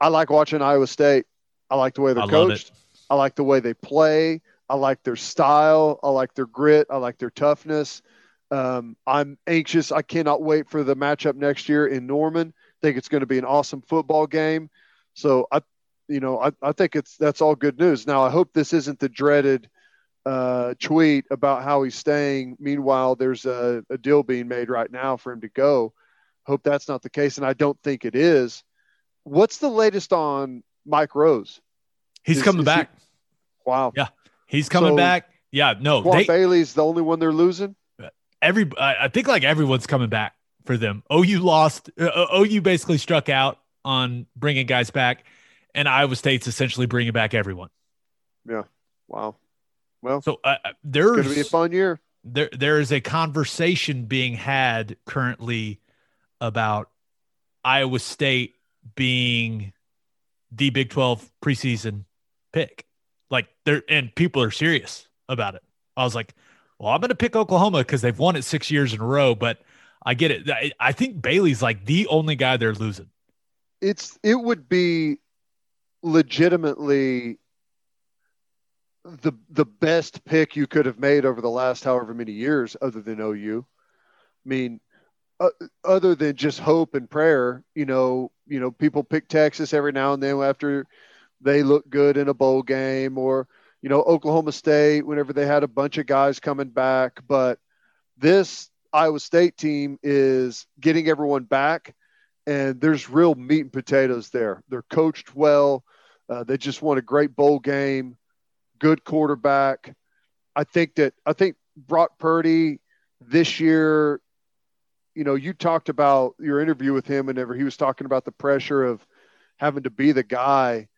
Speaker 3: I like watching Iowa State. I like the way they're I coached. I like the way they play. I like their style. I like their grit. I like their toughness. Um, I'm anxious. I cannot wait for the matchup next year in Norman. I think it's going to be an awesome football game. So I, you know, I, I think it's that's all good news. Now I hope this isn't the dreaded uh, tweet about how he's staying. Meanwhile, there's a, a, deal being made right now for him to go. Hope that's not the case, and I don't think it is. What's the latest on Mike Rose?
Speaker 1: He's is, coming is back. He,
Speaker 3: wow.
Speaker 1: Yeah, he's coming so, back. Yeah, no.
Speaker 3: They, Bailey's the only one they're losing.
Speaker 1: Every I think like everyone's coming back for them. OU lost. Uh, OU basically struck out on bringing guys back and Iowa State's essentially bringing back everyone.
Speaker 3: Yeah. Wow. Well,
Speaker 1: so uh, there's
Speaker 3: going to be a fun year.
Speaker 1: There, there is a conversation being had currently about Iowa State being the Big 12 preseason pick. Like there, and people are serious about it. I was like, well, I'm going to pick Oklahoma because they've won it six years in a row, but I get it. I, I think Bailey's like the only guy they're losing.
Speaker 3: It's, it would be legitimately the the best pick you could have made over the last however many years, other than OU. I mean, uh, other than just hope and prayer, you know, you know, people pick Texas every now and then after they look good in a bowl game, or you know, Oklahoma State whenever they had a bunch of guys coming back. But this Iowa State team is getting everyone back, and there's real meat and potatoes there. They're coached well. Uh, they just won a great bowl game, good quarterback. I think that I think Brock Purdy this year, you know, you talked about your interview with him, and whenever he was talking about the pressure of having to be the guy.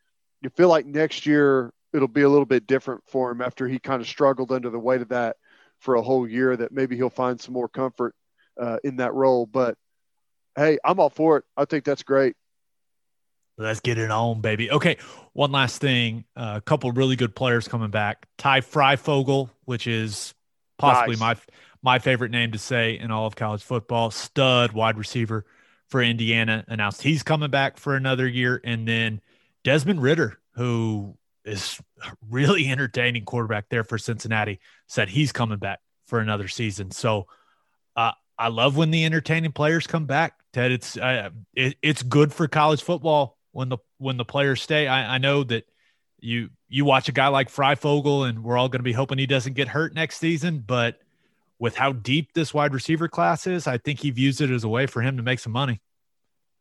Speaker 3: You feel like next year it'll be a little bit different for him after he kind of struggled under the weight of that for a whole year. That maybe he'll find some more comfort uh, in that role. But hey, I'm all for it. I think that's great.
Speaker 1: Let's get it on, baby. Okay, one last thing. Uh, a couple really good players coming back. Ty Fryfogle, which is possibly nice. my my favorite name to say in all of college football. Stud wide receiver for Indiana announced he's coming back for another year, and then Desmond Ridder, who is really entertaining quarterback there for Cincinnati, said he's coming back for another season. So uh, I love when the entertaining players come back. Ted, it's uh, it, it's good for college football when the when the players stay. I, I know that you you watch a guy like Fryfogle, and we're all going to be hoping he doesn't get hurt next season. But with how deep this wide receiver class is, I think he views it as a way for him to make some money.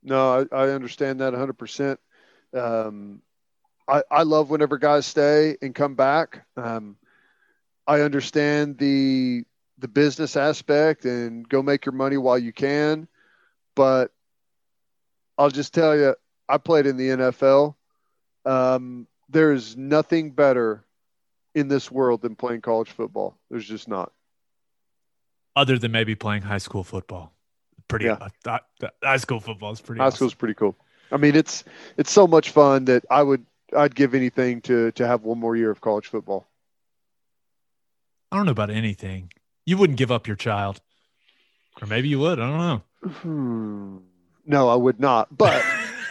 Speaker 3: No, I, I understand that 100. Um, percent I, I love whenever guys stay and come back. Um, I understand the the business aspect and go make your money while you can, but I'll just tell you, I played in the NFL. Um, there is nothing better in this world than playing college football. There's just not.
Speaker 1: Other than maybe playing high school football. Pretty yeah. uh, high school football is pretty
Speaker 3: High
Speaker 1: awesome.
Speaker 3: school's pretty cool. I mean, it's it's so much fun that I would I'd give anything to to have one more year of college football.
Speaker 1: I don't know about anything. You wouldn't give up your child. Or maybe you would. I don't know.
Speaker 3: Hmm. No, I would not. But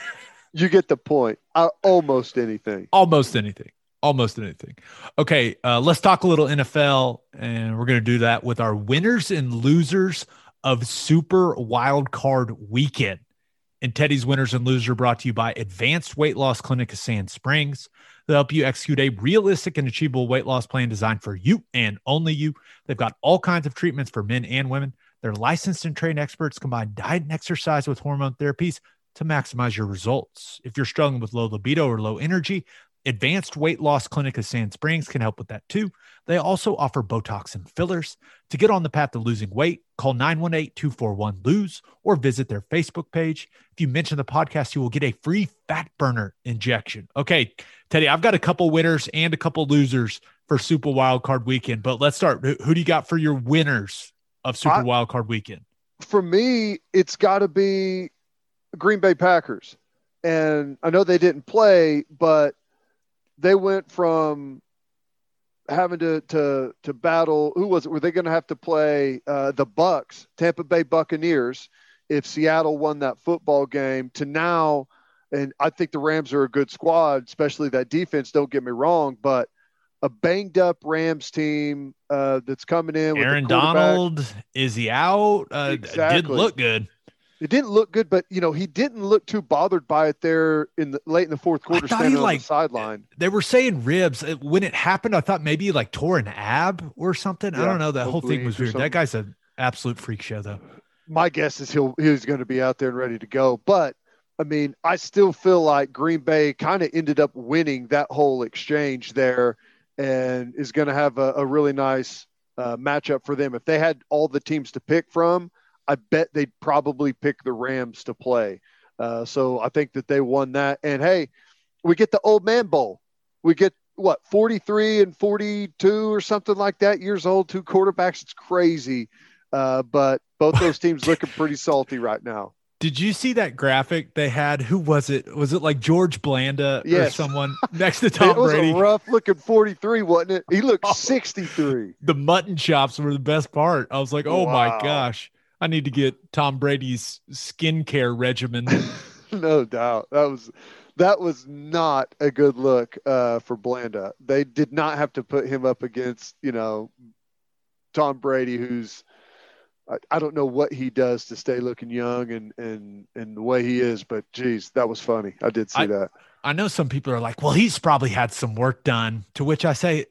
Speaker 3: you get the point. Uh, almost anything.
Speaker 1: Almost anything. Almost anything. Okay, uh, let's talk a little NFL, and we're going to do that with our winners and losers of Super Wild Card Weekend. And Teddy's winners and losers are brought to you by Advanced Weight Loss Clinic of Sand Springs. They'll help you execute a realistic and achievable weight loss plan designed for you and only you. They've got all kinds of treatments for men and women. They're licensed and trained experts combine diet and exercise with hormone therapies to maximize your results. If you're struggling with low libido or low energy, Advanced Weight Loss Clinic of Sand Springs can help with that too. They also offer Botox and fillers. To get on the path to losing weight, call 918 241 Lose or visit their Facebook page. If you mention the podcast, you will get a free fat burner injection. Okay, Teddy, I've got a couple winners and a couple losers for Super Wild Card Weekend, but let's start. Who do you got for your winners of Super
Speaker 3: I-
Speaker 1: Wild Card Weekend?
Speaker 3: for me, it's got to be Green Bay Packers. And I know they didn't play, but they went from having to to to battle. Who was it? Were they going to have to play uh, the Bucks, Tampa Bay Buccaneers, if Seattle won that football game? To now, and I think the Rams are a good squad, especially that defense. Don't get me wrong, but a banged up Rams team uh, that's coming in. With
Speaker 1: Aaron Donald, is he out? Uh, Didn't look good.
Speaker 3: It didn't look good, but you know he didn't look too bothered by it there in the late in the fourth quarter,
Speaker 1: thought he,
Speaker 3: standing on
Speaker 1: like-
Speaker 3: the sideline.
Speaker 1: They were saying ribs. Uh, When it happened, I thought maybe he, like tore an ab or something. I don't know. That whole thing was weird. That guy's an absolute freak show, though.
Speaker 3: My guess is he'll he's going to be out there and ready to go. But I mean, I still feel like Green Bay kind of ended up winning that whole exchange there, and is going to have a, a really nice uh, matchup for them. If they had all the teams to pick from, I bet they'd probably pick the Rams to play. Uh, so I think that they won that. And hey, we get the old man bowl. We get what 43 and 42 or something like that years old, two quarterbacks. It's crazy. Uh, but both those teams looking pretty salty right now.
Speaker 1: Did you see that graphic they had? Who was it? Was it like George Blanda or
Speaker 3: Yes.
Speaker 1: someone next to Tom Brady?
Speaker 3: it was
Speaker 1: Brady?
Speaker 3: a rough looking 43, wasn't it? He looked
Speaker 1: Oh.
Speaker 3: 63.
Speaker 1: the mutton chops were the best part. I was like, oh my gosh, I need to get Tom Brady's skincare regimen.
Speaker 3: no doubt. That was that was not a good look uh, for Blanda. They did not have to put him up against, you know, Tom Brady, who's I, I don't know what he does to stay looking young and and and the way he is, but geez, that was funny. I did see
Speaker 1: I-
Speaker 3: that.
Speaker 1: I know some people are like, well, he's probably had some work done. To which I say,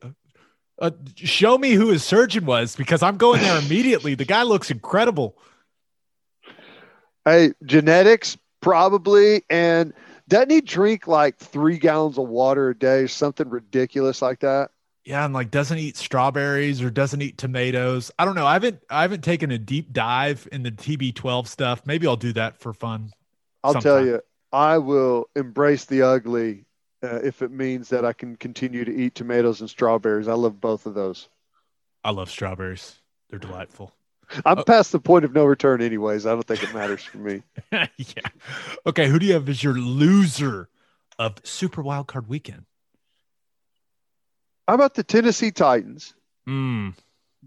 Speaker 1: uh, show me who his surgeon was because I'm going there immediately. The guy looks incredible.
Speaker 3: Hey, genetics probably, and doesn't he drink like three gallons of water a day, something ridiculous like that?
Speaker 1: Yeah, and like doesn't eat strawberries or doesn't eat tomatoes. I don't know. I haven't I haven't taken a deep dive in the TB12 stuff. Maybe I'll do that for fun.
Speaker 3: I'll tell you, I will embrace the ugly uh, if it means that I can continue to eat tomatoes and strawberries. I love both of those.
Speaker 1: I love strawberries. They're delightful.
Speaker 3: I'm
Speaker 1: Oh.
Speaker 3: past the point of no return, anyways. I don't think it matters for me.
Speaker 1: yeah. Okay, who do you have as your loser of Super Wild Card Weekend?
Speaker 3: How about the Tennessee Titans
Speaker 1: Mm.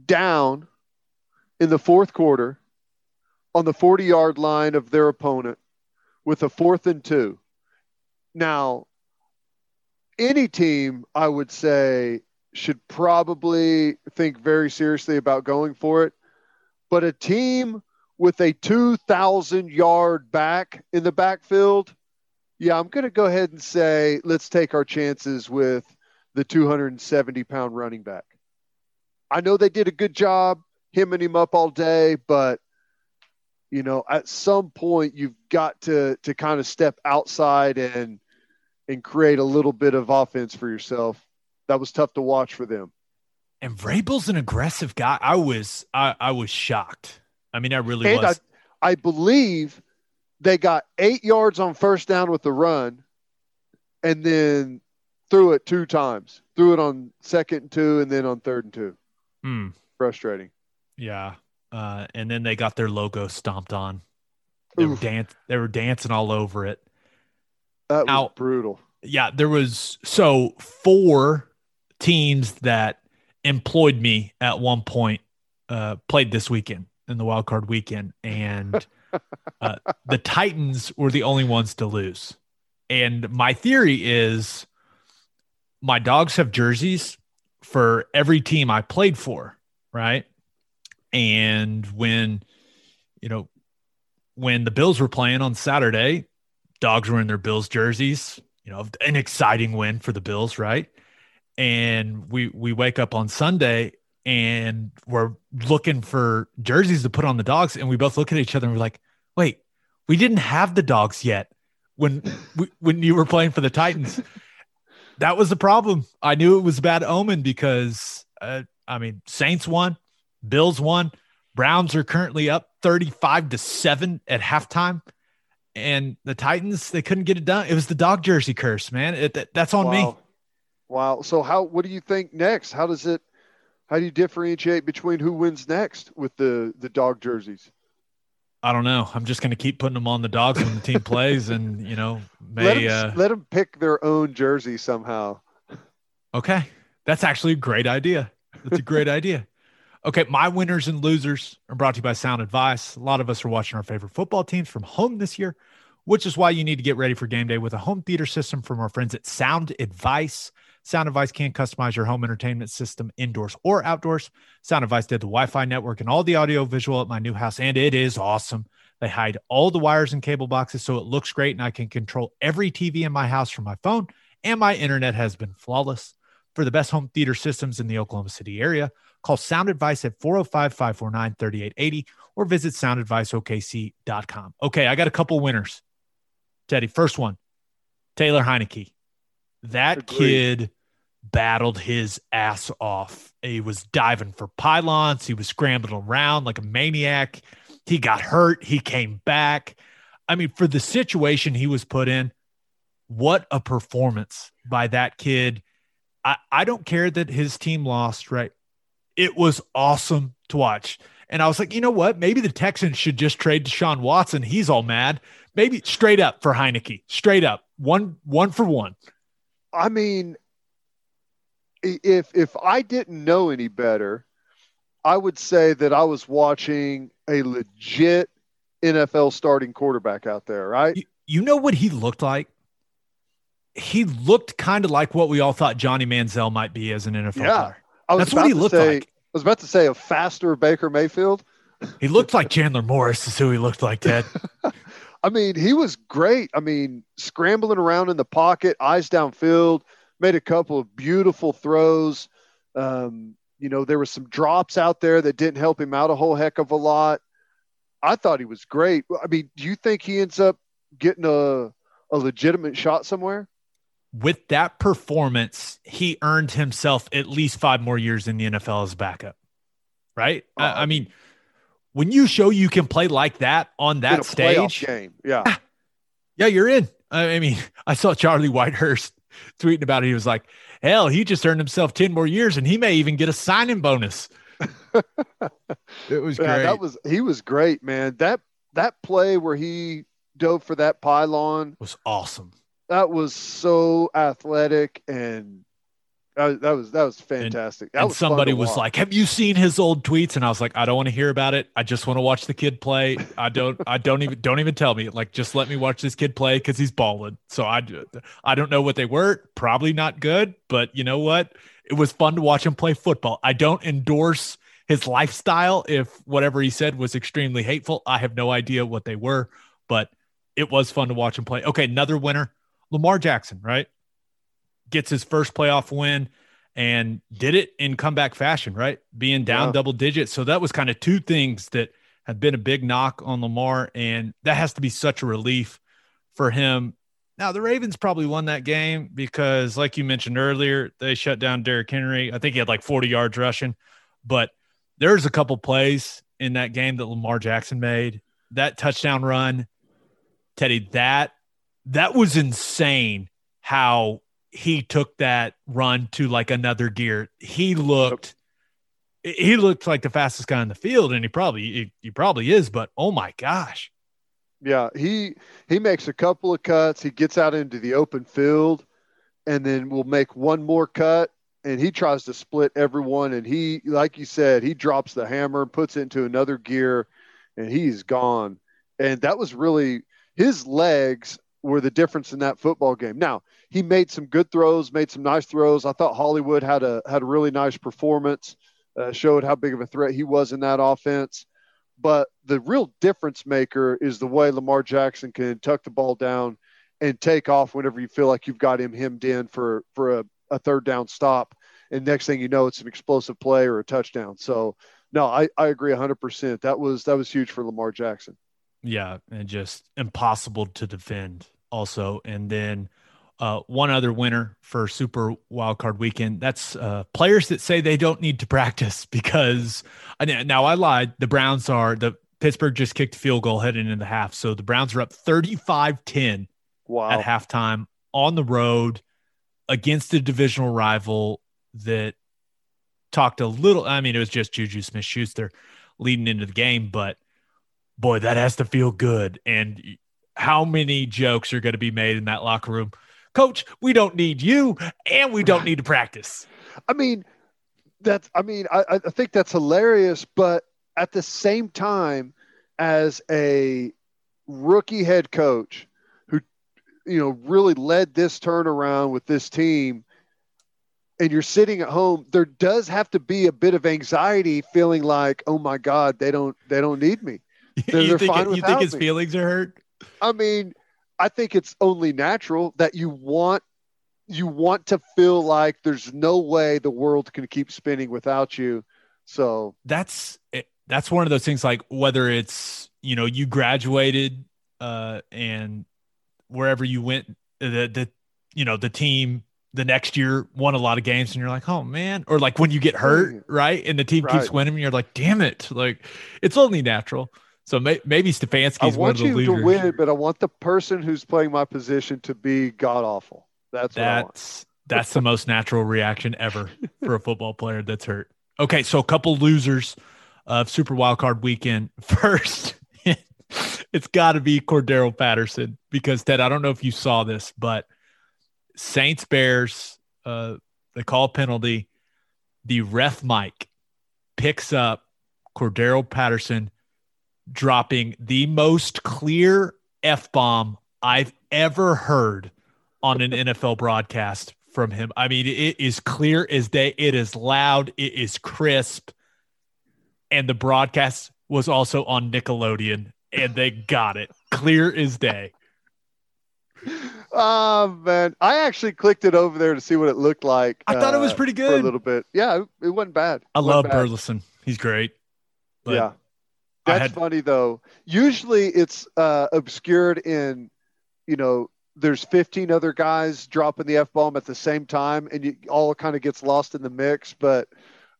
Speaker 3: down in the fourth quarter on the 40 yard line of their opponent with a fourth and two? Now, any team, I would say, should probably think very seriously about going for it. But a team with a 2,000 yard back in the backfield, yeah, I'm going to go ahead and say let's take our chances with the 270 pound running back. I know they did a good job hemming him up all day, but you know, at some point you've got to to kind of step outside and and create a little bit of offense for yourself. That was tough to watch for them.
Speaker 1: And Vrabel's an aggressive guy. I was I, I was shocked. I mean, I really
Speaker 3: And
Speaker 1: was.
Speaker 3: I, I believe they got eight yards on first down with the run and then threw it two times. Threw it on second and two and then on third and two.
Speaker 1: Hmm.
Speaker 3: Frustrating.
Speaker 1: Yeah. Uh, and then they got their logo stomped on. They were dance they were dancing all over it.
Speaker 3: That was brutal.
Speaker 1: Yeah, there was so four teams that employed me at one point uh played this weekend in the wild card weekend and uh, the Titans were the only ones to lose. And my theory is my dogs have jerseys for every team I played for, right? And when, you know, when the Bills were playing on Saturday, dogs were in their Bills jerseys, you know, an exciting win for the Bills, right? And we we wake up on Sunday and we're looking for jerseys to put on the dogs and we both look at each other and we're like, "Wait, we didn't have the dogs yet when when you were playing for the Titans." That was the problem. I knew it was a bad omen because, uh, I mean, Saints won, Bills won, Browns are currently up 35 to 7 at halftime. And the Titans, they couldn't get it done. It was the dog jersey curse, man. It, that's on
Speaker 3: wow.
Speaker 1: me.
Speaker 3: Wow. So how what do you think next? How does it how do you differentiate between who wins next with the the dog jerseys?
Speaker 1: I don't know. I'm just going to keep putting them on the dogs when the team plays, and you know, may
Speaker 3: let them,
Speaker 1: uh,
Speaker 3: let them pick their own jersey somehow.
Speaker 1: Okay, that's actually a great idea. That's a great idea. Okay, my winners and losers are brought to you by Sound Advice. A lot of us are watching our favorite football teams from home this year, which is why you need to get ready for game day with a home theater system from our friends at Sound Advice. Sound Advice can customize your home entertainment system indoors or outdoors. Sound Advice did the Wi Fi network and all the audio visual at my new house, and it is awesome. They hide all the wires and cable boxes so it looks great, and I can control every TV in my house from my phone, and my internet has been flawless. For the best home theater systems in the Oklahoma City area, call Sound Advice at 405 549 3880 or visit soundadviceokc.com. Okay, I got a couple winners. Teddy, first one Taylor Heinicke. That
Speaker 3: Agreed.
Speaker 1: kid battled his ass off. He was diving for pylons. He was scrambling around like a maniac. He got hurt. He came back. I mean, for the situation he was put in, what a performance by that kid. I, I don't care that his team lost, right? It was awesome to watch. And I was like, you know what? Maybe the Texans should just trade Deshaun Watson. He's all mad. Maybe straight up for Heinicke. Straight up. One one for one.
Speaker 3: I mean, if if I didn't know any better, I would say that I was watching a legit NFL starting quarterback out there, right?
Speaker 1: You, you know what he looked like? He looked kind of like what we all thought Johnny Manziel might be as an NFL
Speaker 3: Yeah.
Speaker 1: player.
Speaker 3: I was
Speaker 1: That's what he looked
Speaker 3: say,
Speaker 1: like.
Speaker 3: I was about to say a faster Baker Mayfield.
Speaker 1: He looked like Chandler Morris is who he looked like, Ted.
Speaker 3: I mean, he was great. I mean, scrambling around in the pocket, eyes downfield, made a couple of beautiful throws. Um, you know, there were some drops out there that didn't help him out a whole heck of a lot. I thought he was great. I mean, do you think he ends up getting a a legitimate shot somewhere?
Speaker 1: With that performance, he earned himself at least five more years in the NFL as backup. Right? I-
Speaker 3: Uh,
Speaker 1: I mean, when you show you can play like that on that stage,
Speaker 3: game. Yeah.
Speaker 1: yeah, you're in. I mean, I saw Charlie Whitehurst tweeting about it. He was like, hell, he just earned himself 10 more years and he may even get a signing bonus. it was
Speaker 3: Yeah,
Speaker 1: great.
Speaker 3: that was he was great, man. That that play where he dove for that pylon,
Speaker 1: was awesome.
Speaker 3: that was so athletic and that, that was that was fantastic. that
Speaker 1: and
Speaker 3: was
Speaker 1: somebody was
Speaker 3: watch.
Speaker 1: like, "Have you seen his old tweets?" And I was like, "I don't want to hear about it. I just want to watch the kid play. I don't. I don't even. Don't even tell me. Like, just let me watch this kid play because he's balling. So I, I don't know what they were. Probably not good, but you know what? It was fun to watch him play football. I don't endorse his lifestyle. If whatever he said was extremely hateful, I have no idea what they were, but it was fun to watch him play. Okay, another winner, Lamar Jackson. Right, gets his first playoff win and did it in comeback fashion, right? Being down
Speaker 3: Yeah.
Speaker 1: double digits. So that was kind of two things that have been a big knock on Lamar. And that has to be such a relief for him. Now, the Ravens probably won that game because, like you mentioned earlier, they shut down Derrick Henry. I think he had like 40 yards rushing, but there's a couple plays in that game that Lamar Jackson made. That touchdown run, Teddy, that that was insane how he took that run to like another gear. He looked he looked like the fastest guy in the field and he probably he, he probably is, but oh my gosh.
Speaker 3: Yeah, he he makes a couple of cuts. He gets out into the open field, and then will make one more cut. And he tries to split everyone. And he, like you said, he drops the hammer and puts it into another gear, and he's gone. And that was really his legs were the difference in that football game. Now he made some good throws, made some nice throws. I thought Hollywood had a had a really nice performance, uh, showed how big of a threat he was in that offense. But the real difference maker is the way Lamar Jackson can tuck the ball down and take off whenever you feel like you've got him hemmed in for for a, a third down stop. And next thing you know, it's an explosive play or a touchdown. So no, I, I agree 100%. That was that was huge for Lamar Jackson.
Speaker 1: Yeah, and just impossible to defend also. And then Uh, one other winner for Super Wildcard Weekend. That's uh, players that say they don't need to practice because now I lied. The Browns are the Pittsburgh just kicked a field goal heading into the half, so the Browns are up 35-10
Speaker 3: Wow.
Speaker 1: at halftime on the road against a divisional rival that talked a little. I mean, it was just Juju Smith Schuster leading into the game, but boy, that has to feel good. And how many jokes are going to be made in that locker room? Coach, we don't need you and we don't need to practice.
Speaker 3: I mean, that's. I mean, I, I think that's hilarious, but at the same time, as a rookie head coach who, you know, really led this turnaround with this team, and you're sitting at home, there does have to be a bit of anxiety, feeling like, oh my God, they don't, they don't need me. They're-
Speaker 1: you think, you think his
Speaker 3: me.
Speaker 1: feelings are hurt?
Speaker 3: I mean, I think it's only natural that you want you want to feel like there's no way the world can keep spinning without you. So
Speaker 1: that's it- that's one of those things like whether it's you know you graduated uh and wherever you went the the you know the team the next year won a lot of games and you're like oh man. Or like when you get hurt right. and the team keeps winning and you're like damn it. Like it's only natural so may, maybe
Speaker 3: I
Speaker 1: Stefanski's one
Speaker 3: want
Speaker 1: of the
Speaker 3: you
Speaker 1: leaders
Speaker 3: to win, but I want the person who's playing my position to be god awful. That's what I want.
Speaker 1: That's that's the most natural reaction ever for a football player that's hurt. Okay, so a couple losers of Super Wildcard Weekend. First, it's got to be Cordarrelle Patterson because Ted, I don't know if you saw this, but Saints Bears, uh, they call penalty. The ref mic picks up Cordarrelle Patterson dropping the most clear f bomb I've ever heard on an NFL broadcast from him. I mean, it is clear as day. It is loud. It is crisp. And the broadcast was also on Nickelodeon, and they got it clear as day.
Speaker 3: Oh man, I actually clicked it over there to see what it looked like.
Speaker 1: I thought it was
Speaker 3: uh,
Speaker 1: pretty
Speaker 3: for a little bit. Yeah, it, it wasn't bad.
Speaker 1: I
Speaker 3: It
Speaker 1: love. Burleson. He's great. But
Speaker 3: yeah. That's
Speaker 1: had-
Speaker 3: funny though. Usually it's uh, obscured in, you know, there's 15 other guys dropping the F bomb at the same time and you all kind of gets lost in the mix. But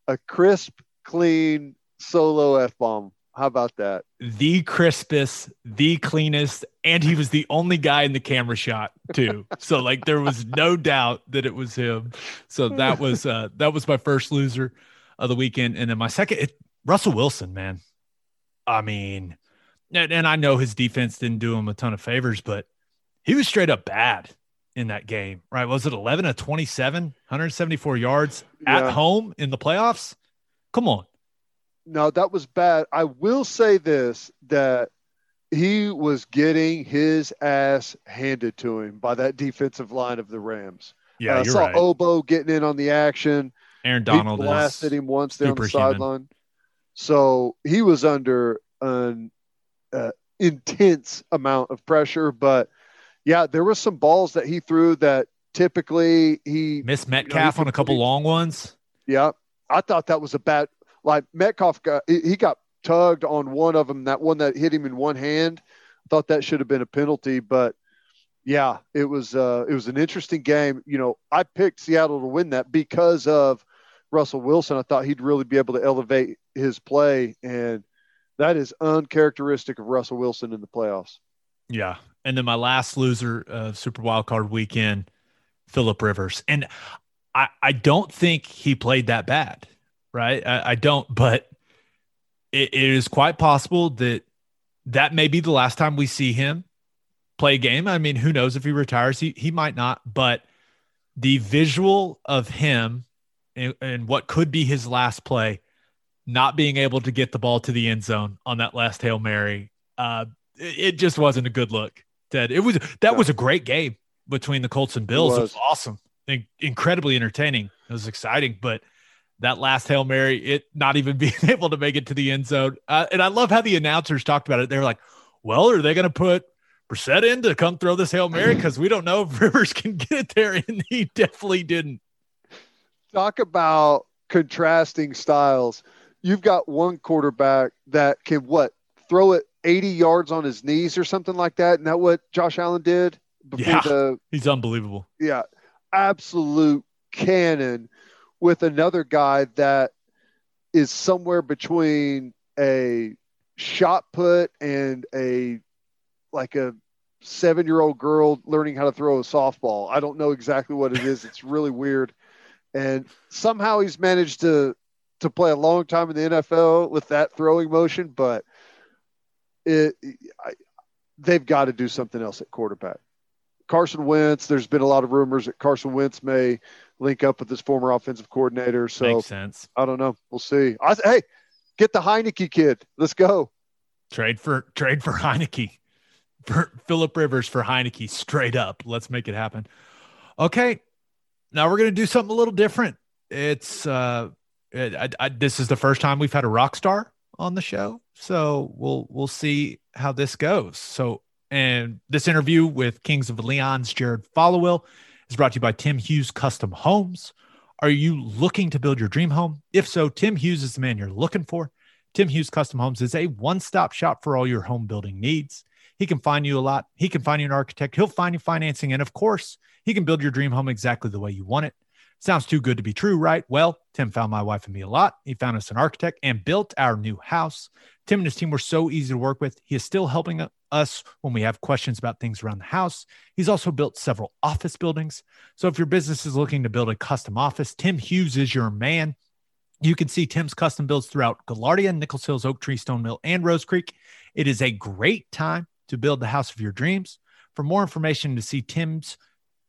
Speaker 3: a crisp, clean solo F bomb. How about that?
Speaker 1: the crispest, the cleanest, and he was the only guy in the camera shot too. so like there was no doubt that it was him. So that was uh that was my first loser of the weekend, and then my second, it, Russell Wilson, man. I mean, and, and I know his defense didn't do him a ton of favors, but he was straight up bad in that game, right? Was it 11 to 27, 174 yards
Speaker 3: Yeah.
Speaker 1: at home in the playoffs? Come on.
Speaker 3: No, that was bad. I will say this that he was getting his ass handed to him by that defensive line of the Rams.
Speaker 1: Yeah,
Speaker 3: I
Speaker 1: you're
Speaker 3: saw
Speaker 1: right.
Speaker 3: Obo getting in on the action.
Speaker 1: Aaron Donald
Speaker 3: he blasted him once there on the sideline. So he was under an uh, intense amount of pressure. But yeah, there was some balls that he threw that typically he,
Speaker 1: Miss Metcalf
Speaker 3: he
Speaker 1: on a couple
Speaker 3: completely-
Speaker 1: long ones.
Speaker 3: yeah, I thought that was a bad, like Metcalf got, he he got tugged on one of them, that one that hit him in one hand. I thought that should have been a penalty, but yeah, it was, uh, it was an interesting game. You know, I picked Seattle to win that because of Russell Wilson. I thought he'd really be able to elevate his play, and that is uncharacteristic of Russell Wilson in the playoffs.
Speaker 1: Yeah. And then my last loser of Super Wild Card weekend, Philip Rivers. And I, I don't think he played that bad, right? I, I don't, but it, it is quite possible that that may be the last time we see him play a game. I mean, who knows if he retires? He, he might not, but the visual of him and, and what could be his last play, not being able to get the ball to the end zone on that last Hail Mary, uh, it it just wasn't a good look. Ted, it was that
Speaker 3: No.
Speaker 1: was a great game between the Colts and Bills. It was,
Speaker 3: was.
Speaker 1: awesome, In- incredibly entertaining. It was exciting, but that last hail mary, it not even being able to make it to the end zone. Uh, and I love how the announcers talked about it. They were like, "Well, are they going to put Brissett in to come throw this hail mary? Because we don't know if Rivers can get it there." And he definitely didn't.
Speaker 3: talk about contrasting styles. You've got one quarterback that can what throw it 80 yards on his knees or something like that. And that what Josh Allen did before
Speaker 1: Yeah.
Speaker 3: the
Speaker 1: He's unbelievable.
Speaker 3: yeah, absolute cannon with another guy that is somewhere between a shot put and a like a seven year old girl learning how to throw a softball. I don't know exactly what it is. It's really weird. And somehow he's managed to to play a long time in the NFL with that throwing motion, but it I, they've got to do something else at quarterback. Carson Wentz, there's been a lot of rumors that Carson Wentz may link up with his former offensive coordinator. So
Speaker 1: Makes sense.
Speaker 3: I don't know. We'll see. I, hey, get the Heinicke kid. Let's go.
Speaker 1: Trade for trade for Heinicke. For Philip Rivers for Heinicke, straight up. Let's make it happen. Okay. Now we're gonna do something a little different. It's uh Uh, I, I, this is the first time we've had a rock star on the show. So we'll we'll see how this goes. So and this interview with Kings of Leon's Jared Followill is brought to you by Tim Hughes Custom Homes. Are you looking to build your dream home? If so, Tim Hughes is the man you're looking for. Tim Hughes Custom Homes is a one-stop shop for all your home building needs. He can find you a lot. He can find you an architect. He'll find you financing. And of course, he can build your dream home exactly the way you want it. Sounds too good to be true, right? Well, Tim found my wife and me a lot. He found us an architect and built our new house. Tim and his team were so easy to work with. He is still helping us when we have questions about things around the house. He's also built several office buildings. So if your business is looking to build a custom office, Tim Hughes is your man. You can see Tim's custom builds throughout Gaillardia, Nichols Hills, Oak Tree, Stone Mill, and Rose Creek. It is a great time to build the house of your dreams. For more information to see Tim's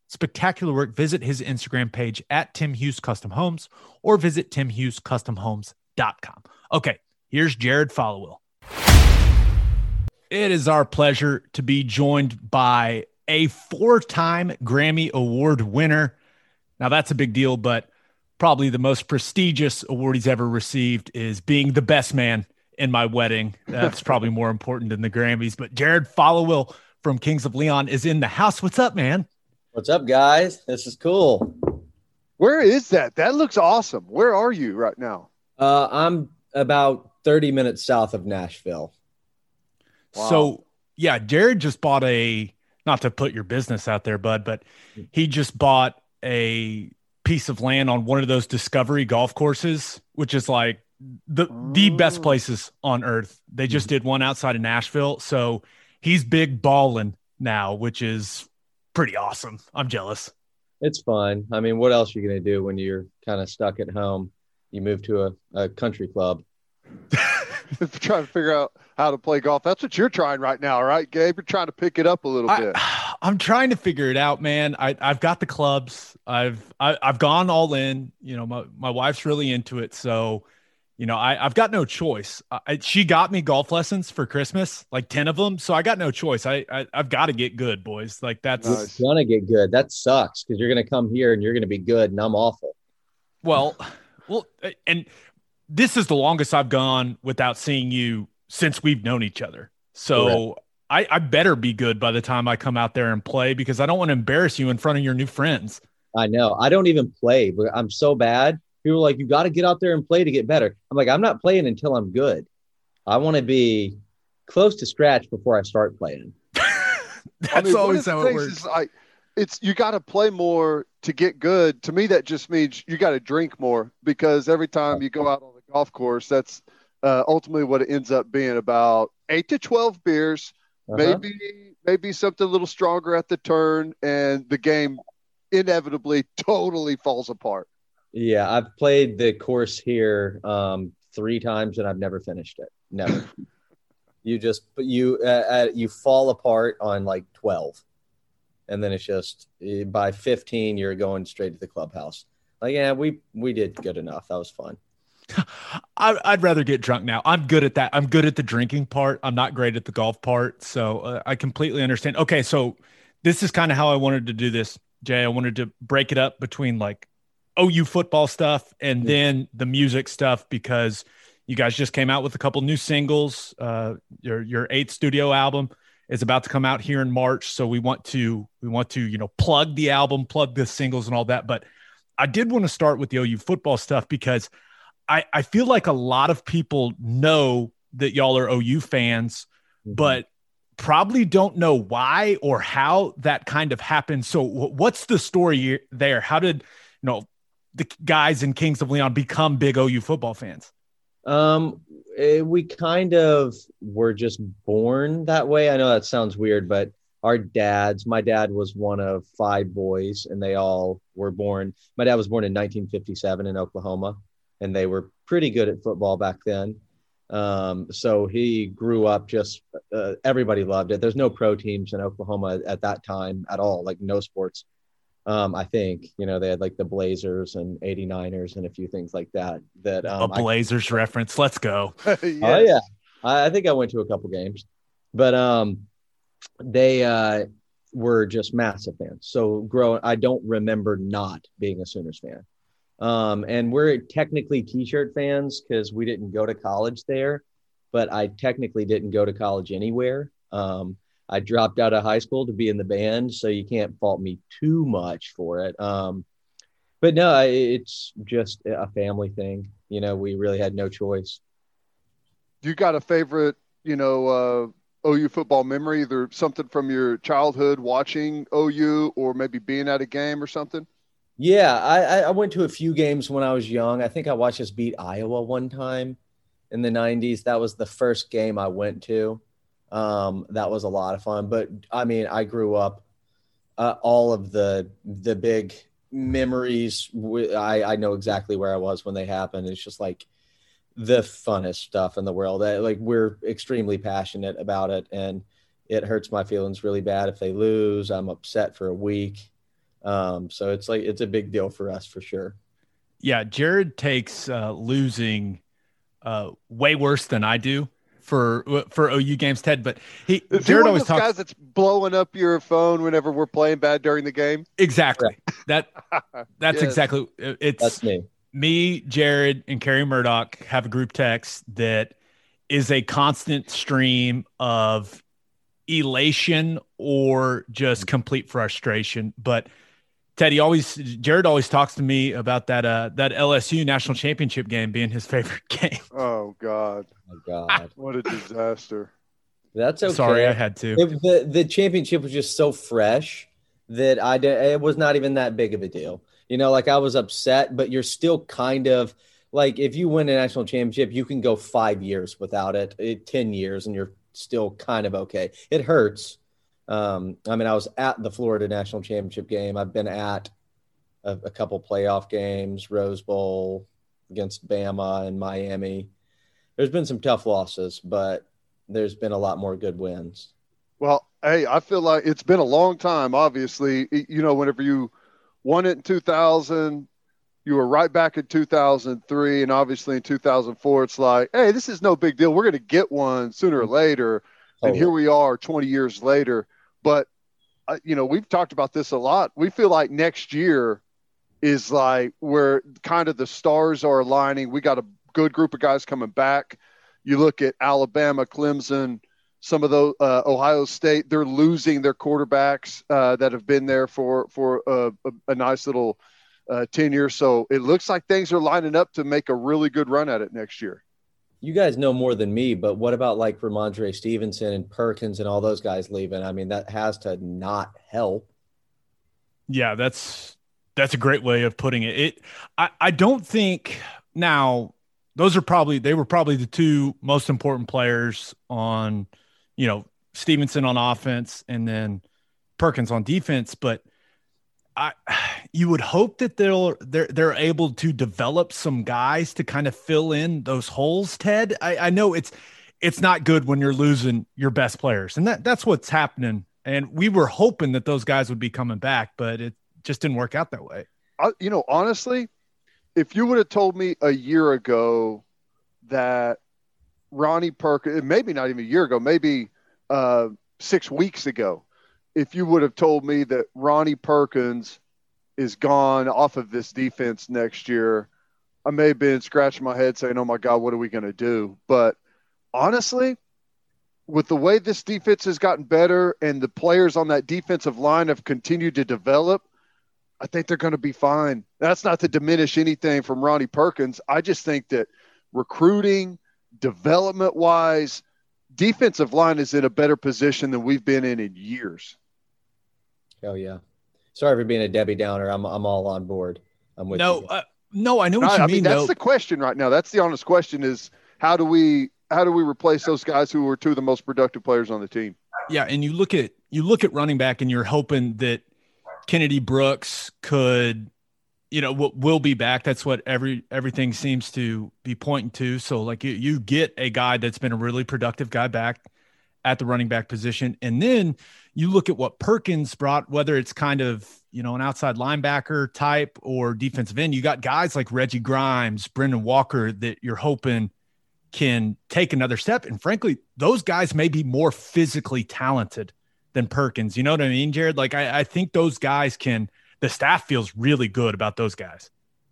Speaker 1: spectacular work, visit his Instagram page at Tim Hughes Custom Homes or visit timhughescustomhomes.com. Okay, here's Jared Followill. It is our pleasure to be joined by a four time Grammy Award winner. Now, that's a big deal, but probably the most prestigious award he's ever received is being the best man in my wedding. That's probably more important than the Grammys. But Jared Followill from Kings of Leon is in the house. What's up, man?
Speaker 5: What's up, guys? This is cool.
Speaker 3: Where is that? That looks awesome. Where are you right now?
Speaker 5: Uh, I'm about 30 minutes south of Nashville.
Speaker 3: Wow.
Speaker 1: So, yeah, Jared just bought a, not to put your business out there, bud, but he just bought a piece of land on one of those discovery golf courses, which is like the the best
Speaker 3: Oh.
Speaker 1: places on earth. They just did one outside of Nashville. So he's big balling now, which is pretty awesome. I'm jealous.
Speaker 5: It's fun. I mean, what else are you going to do when you're kind of stuck at home? You move to a, a country club.
Speaker 3: trying to figure out how to play golf. That's what you're trying right now, right, Gabe? You're trying to pick it up a little bit.
Speaker 1: I, I'm trying to figure it out, man. I, I've got the clubs. I've I, I've gone all in. You know, my, my wife's really into it, so you know I, I've got no choice. I, she got me golf lessons for Christmas, like ten of them. So I got no choice. I, I I've got to get good, boys. Like that's
Speaker 3: Nice.
Speaker 5: Going to get good. That sucks because you're going to come here and you're going to be good and I'm awful.
Speaker 1: well, well, and this is the longest I've gone without seeing you since we've known each other. So. I, I better be good by the time I come out there and play because I don't want to embarrass you in front of your new friends.
Speaker 5: I know. I don't even play, but I'm so bad. People are like, you got to get out there and play to get better. I'm like, I'm not playing until I'm good. I want to be close to scratch before I start playing.
Speaker 1: That's
Speaker 3: I mean,
Speaker 1: always
Speaker 3: of
Speaker 1: how it works.
Speaker 3: is like it's you got to play more to get good. To me, that just means you got to drink more because every time you go out on the golf course, that's uh, ultimately what it ends up being about eight to twelve beers,
Speaker 5: Uh-huh.
Speaker 3: maybe maybe something a little stronger at the turn, and the game inevitably totally falls apart.
Speaker 5: Yeah, I've played the course here um, three times and I've never finished it. Never. you just but you uh, uh, you fall apart on like twelve, and then it's just eh, by fifteen you're going straight to the clubhouse. Like yeah, we we did good enough. That was fun.
Speaker 1: I, I'd rather get drunk now. I'm good at that. I'm good at the drinking part. I'm not great at the golf part. So uh, I completely understand. Okay. So this is kind of how I wanted to do this, Jay. I wanted to break it up between like OU football stuff and
Speaker 5: Yeah.
Speaker 1: then the music stuff because you guys just came out with a couple new singles. Uh, your your eighth studio album is about to come out here in March, so we want to we want to you know plug the album, plug the singles and all that. But I did want to start with the OU football stuff because I I feel like a lot of people know that y'all are OU fans,
Speaker 5: Mm-hmm.
Speaker 1: but probably don't know why or how that kind of happened. So, what's the story there? How did you know the guys in Kings of Leon become big OU football fans?
Speaker 5: Um, it, we kind of were just born that way. I know that sounds weird, but our dads, my dad was one of five boys, and they all were born. My dad was born in 1957 in Oklahoma, and they were pretty good at football back then. Um, so he grew up just uh, everybody loved it. There's no pro teams in Oklahoma at that time at all, like no sports. Um, I think you know they had like the Blazers and 89ers and a few things like that. That um,
Speaker 1: a Blazers I, reference. Let's go.
Speaker 5: yes. Oh yeah, I, I, think I went to a couple games, but um, they uh, were just massive fans. So growing, I don't remember not being a Sooners fan. Um, and we're technically t-shirt fans because we didn't go to college there, but I technically didn't go to college anywhere. Um, I dropped out of high school to be in the band, so you can't fault me too much for it. Um, but no, it's just a family thing. You know, we really had no choice.
Speaker 3: You got a favorite, you know, uh, OU football memory, either something from your childhood watching OU or maybe being at a game or something?
Speaker 5: Yeah, I, I went to a few games when I was young. I think I watched us beat Iowa one time in the 90s. That was the first game I went to. Um, that was a lot of fun. But I mean, I grew up uh, all of the the big memories. I, I know exactly where I was when they happened. It's just like the funnest stuff in the world. I, like we're extremely passionate about it, and it hurts my feelings really bad if they lose. I'm upset for a week um, so it's like it's a big deal for us for sure.
Speaker 1: Yeah, Jared takes uh, losing uh, way worse than I do for uh, for OU games, Ted. But he
Speaker 3: Is
Speaker 1: Jared
Speaker 3: he
Speaker 1: always talks.
Speaker 3: Guys, that's blowing up your phone whenever we're playing bad during the game.
Speaker 1: Exactly. That that's yes. exactly uh, it's
Speaker 5: that's me.
Speaker 1: Me, Jared, and Kerry Murdoch have a group text that is a constant stream of elation or just mm. complete frustration. But Teddy always Jared always talks to me about that uh that LSU national championship game being his favorite game.
Speaker 3: Oh God.
Speaker 5: Oh God.
Speaker 3: what a disaster.
Speaker 5: That's okay.
Speaker 1: Sorry, I had to.
Speaker 5: It, the the championship was just so fresh that I did, it was not even that big of a deal. You know, like I was upset, but you're still kind of like if you win a national championship, you can go five years without it, it ten years, and you're still kind of okay. It hurts, um, I mean, I was at the Florida National Championship game. I've been at a, a couple playoff games, Rose Bowl against Bama and Miami. There's been some tough losses, but there's been a lot more good wins.
Speaker 3: Well, hey, I feel like it's been a long time. Obviously, you know, whenever you won it in 2000, you were right back in 2003, and obviously in 2004, it's like, hey, this is no big deal. We're going to get one sooner or later. And here we are 20 years later. But uh, you know, we've talked about this a lot. We feel like next year is like where kind of the stars are aligning. We got a good group of guys coming back. You look at Alabama, Clemson, some of those uh, Ohio State. They're losing their quarterbacks uh, that have been there for for a, a, a nice little uh, tenure. So it looks like things are lining up to make a really good run at it next year
Speaker 5: you guys know more than me, but what about like Rhamondre Stevenson and Perkins and all those guys leaving? I mean, that has to not help.
Speaker 1: Yeah, that's that's a great way of putting it. It I, I don't think now those are probably they were probably the two most important players on, you know, Stevenson on offense and then Perkins on defense, but I you would hope that they'll they're they're able to develop some guys to kind of fill in those holes. Ted, I, I know it's it's not good when you're losing your best players, and that that's what's happening. And we were hoping that those guys would be coming back, but it just didn't work out that way.
Speaker 3: I, you know, honestly, if you would have told me a year ago that Ronnie Perkins, maybe not even a year ago, maybe uh, six weeks ago, if you would have told me that Ronnie Perkins is gone off of this defense next year, I may have been scratching my head saying, "Oh my God, what are we going to do?" But honestly, with the way this defense has gotten better and the players on that defensive line have continued to develop, I think they're going to be fine. That's not to diminish anything from Ronnie Perkins. I just think that recruiting, development wise, defensive line is in a better position than we've been in in years.
Speaker 5: Oh yeah. Sorry for being a Debbie Downer. I'm I'm all on board. I'm with
Speaker 1: no,
Speaker 5: you.
Speaker 1: uh, no, I know what
Speaker 3: I,
Speaker 1: you
Speaker 3: I
Speaker 1: mean.
Speaker 3: mean, that's
Speaker 1: though.
Speaker 3: the question right now. That's the honest question: is how do we how do we replace those guys who were two of the most productive players on the team?
Speaker 1: Yeah, and you look at you look at running back, and you're hoping that Kennedy Brooks could, you know, will, will be back. That's what every everything seems to be pointing to. So like you you get a guy that's been a really productive guy back at the running back position, and then you look at what Perkins brought, whether it's kind of you know an outside linebacker type or defensive end. You got guys like Reggie Grimes, Brynden Walker that you're hoping can take another step. And frankly, those guys may be more physically talented than Perkins. You know what I mean, Jared? Like, I, I think those guys can, the staff feels really good about those guys.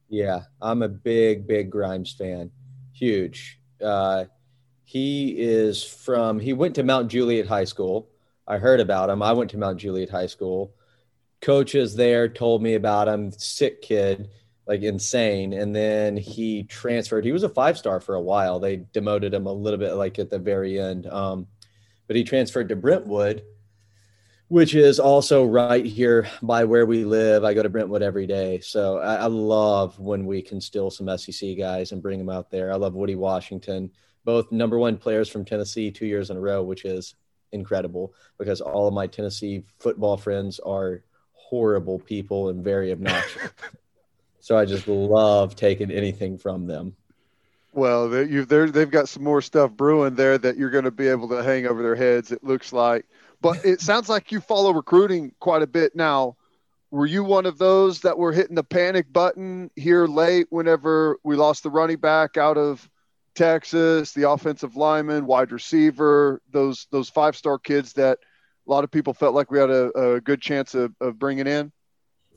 Speaker 5: Yeah, I'm a big, big Grimes fan. Huge. Uh, he is from, he went to Mount Juliet High School. I heard about him. I went to Mount Juliet High School. Coaches there told me about him. Sick kid like insane. And then he transferred. He was a five star for a while. They demoted him a little bit like at the very end. Um, but he transferred to Brentwood, which is also right here by where we live. I go to Brentwood every day. So I, I love when we can steal some SEC guys and bring them out there. I love Woody Washington, both number one players from Tennessee two years in a row, which is incredible because all of my Tennessee football friends are horrible people and very obnoxious. So I just love taking anything from them.
Speaker 3: Well, they, you, they've got some more stuff brewing there that you're going to be able to hang over their heads. It looks like, but it sounds like you follow recruiting quite a bit now. Were you one of those that were hitting the panic button here late whenever we lost the running back out of Texas, the offensive lineman, wide receiver, those those five star kids that a lot of people felt like we had a, a good chance of, of bringing in?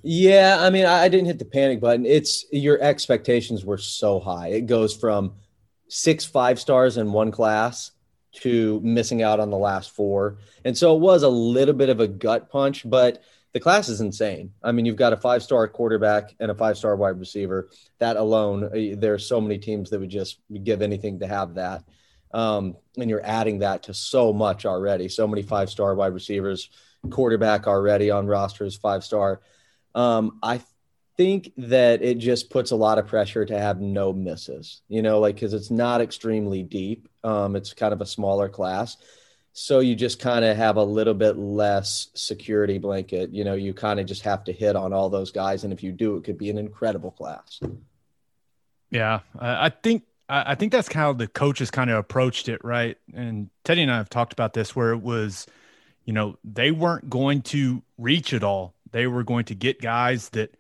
Speaker 5: Yeah, I mean, I didn't hit the panic button. It's your expectations were so high. It goes from six five stars in one class to missing out on the last four. And so it was a little bit of a gut punch, but the class is insane. I mean, you've got a five star quarterback and a five star wide receiver. That alone, uh, there are so many teams that would just give anything to have that. Um, and you're adding that to so much already. So many five star wide receivers, quarterback already on rosters, five star. Um, I think that it just puts a lot of pressure to have no misses, you know, like because it's not extremely deep. Um, it's kind of a smaller class. So you just kind of have a little bit less security blanket. You know, you kind of just have to hit on all those guys. And if you do, it could be an incredible class.
Speaker 1: Yeah. I think I think that's how the coaches kind of approached it, right? And Teddy and I have talked about this where it was, you know, they weren't going to reach it all they were going to get guys that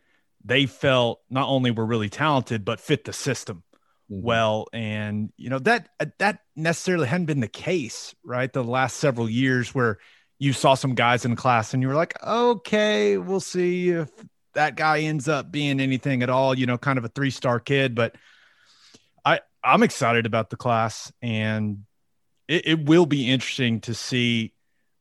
Speaker 1: they felt not only were really talented but fit the system mm-hmm. well and you know that that necessarily hadn't been the case right the last several years where you saw some guys in class and you were like okay we'll see if that guy ends up being anything at all you know kind of a three star kid but i i'm excited about the class and it, it will be interesting to see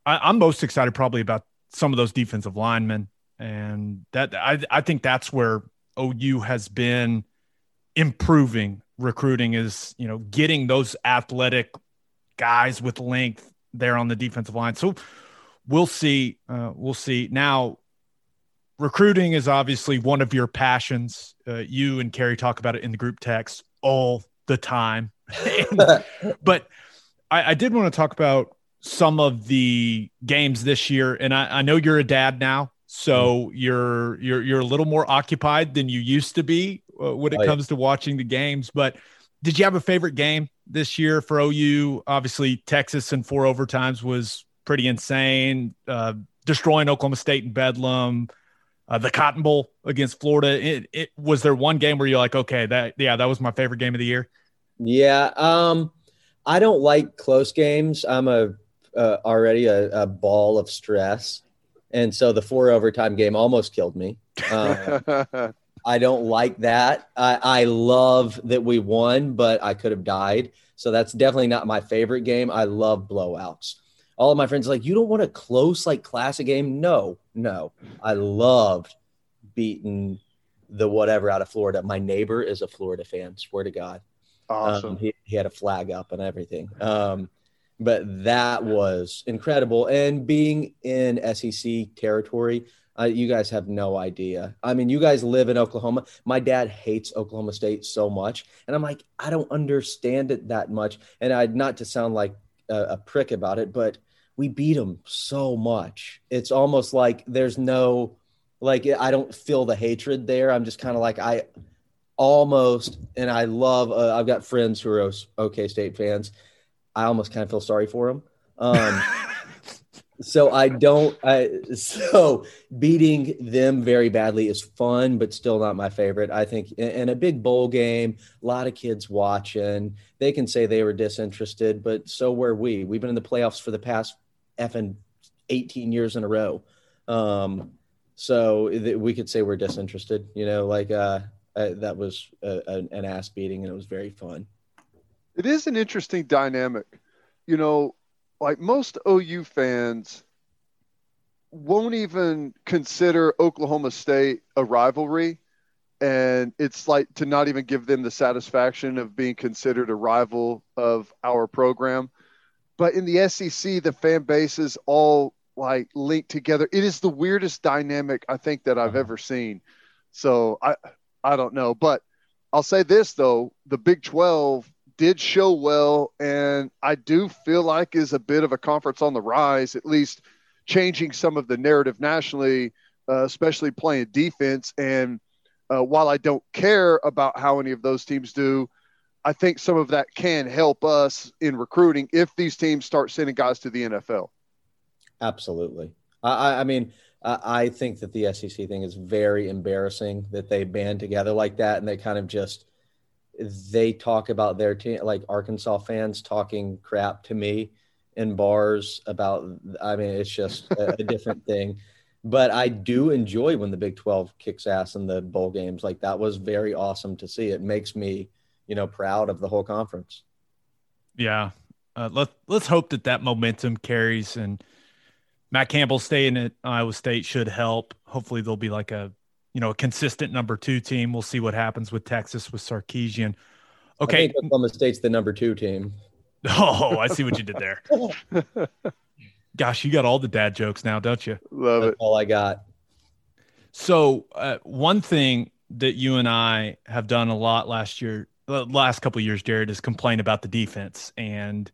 Speaker 1: I, i'm most excited probably about some of those defensive linemen and that I I think that's where OU has been improving recruiting is you know getting those athletic guys with length there on the defensive line. So we'll see. Uh, we'll see. Now, recruiting is obviously one of your passions. Uh, you and Carrie talk about it in the group text all the time. and, but I, I did want to talk about some of the games this year, and I, I know you're a dad now, so you're you're you're a little more occupied than you used to be uh, when it oh, comes yeah. to watching the games. But did you have a favorite game this year for OU? Obviously, Texas in four overtimes was pretty insane. Uh, destroying Oklahoma State and Bedlam, uh, the Cotton Bowl against Florida. It, it was there one game where you're like, okay, that yeah, that was my favorite game of the year.
Speaker 5: Yeah, um, I don't like close games. I'm a uh, already a, a ball of stress. And so the four overtime game almost killed me. Uh, I don't like that. I, I love that we won, but I could have died. So that's definitely not my favorite game. I love blowouts. All of my friends like, you don't want a close, like classic game? No, no. I loved beating the whatever out of Florida. My neighbor is a Florida fan, swear to God.
Speaker 3: Awesome.
Speaker 5: Um, he, he had a flag up and everything. Um, but that was incredible. And being in SEC territory, you guys have no idea. I mean, you guys live in Oklahoma. My dad hates Oklahoma State so much, and I'm like, I don't understand it that much. And I not to sound like a, a prick about it, but we beat them so much. It's almost like there's no like I don't feel the hatred there. I'm just kind of like I almost, and I love. Uh, I've got friends who are OK State fans. I almost kind of feel sorry for them. Um, so I don't. I so beating them very badly is fun, but still not my favorite. I think in a big bowl game, a lot of kids watching. They can say they were disinterested, but so were we. We've been in the playoffs for the past effing 18 years in a row. Um, so th- we could say we're disinterested. You know, like uh, uh, that was a, a, an ass beating, and it was very fun.
Speaker 3: It is an interesting dynamic. You know, like most OU fans won't even consider Oklahoma State a rivalry. And it's like to not even give them the satisfaction of being considered a rival of our program. But in the SEC, the fan bases all like linked together. It is the weirdest dynamic I think that I've uh-huh. ever seen. So I I don't know, but I'll say this though: the Big Twelve did show well, and I do feel like is a bit of a conference on the rise, at least changing some of the narrative nationally, uh, especially playing defense. And uh, while I don't care about how any of those teams do, I think some of that can help us in recruiting if these teams start sending guys to the NFL.
Speaker 5: Absolutely. I, I mean, I think that the SEC thing is very embarrassing that they band together like that and they kind of just they talk about their team, like Arkansas fans talking crap to me in bars about. I mean, it's just a, a different thing. But I do enjoy when the Big Twelve kicks ass in the bowl games. Like that was very awesome to see. It makes me, you know, proud of the whole conference.
Speaker 1: Yeah, uh, let let's hope that that momentum carries and Matt Campbell staying at Iowa State should help. Hopefully, there'll be like a you know, a consistent number two team. We'll see what happens with Texas with Sarkisian. Okay.
Speaker 5: I think Oklahoma State's the number two team.
Speaker 1: Oh, I see what you did there. Gosh, you got all the dad jokes now, don't you?
Speaker 3: Love That's it.
Speaker 5: All I got.
Speaker 1: So, uh, one thing that you and I have done a lot last year, the last couple years, Jared, is complain about the defense. And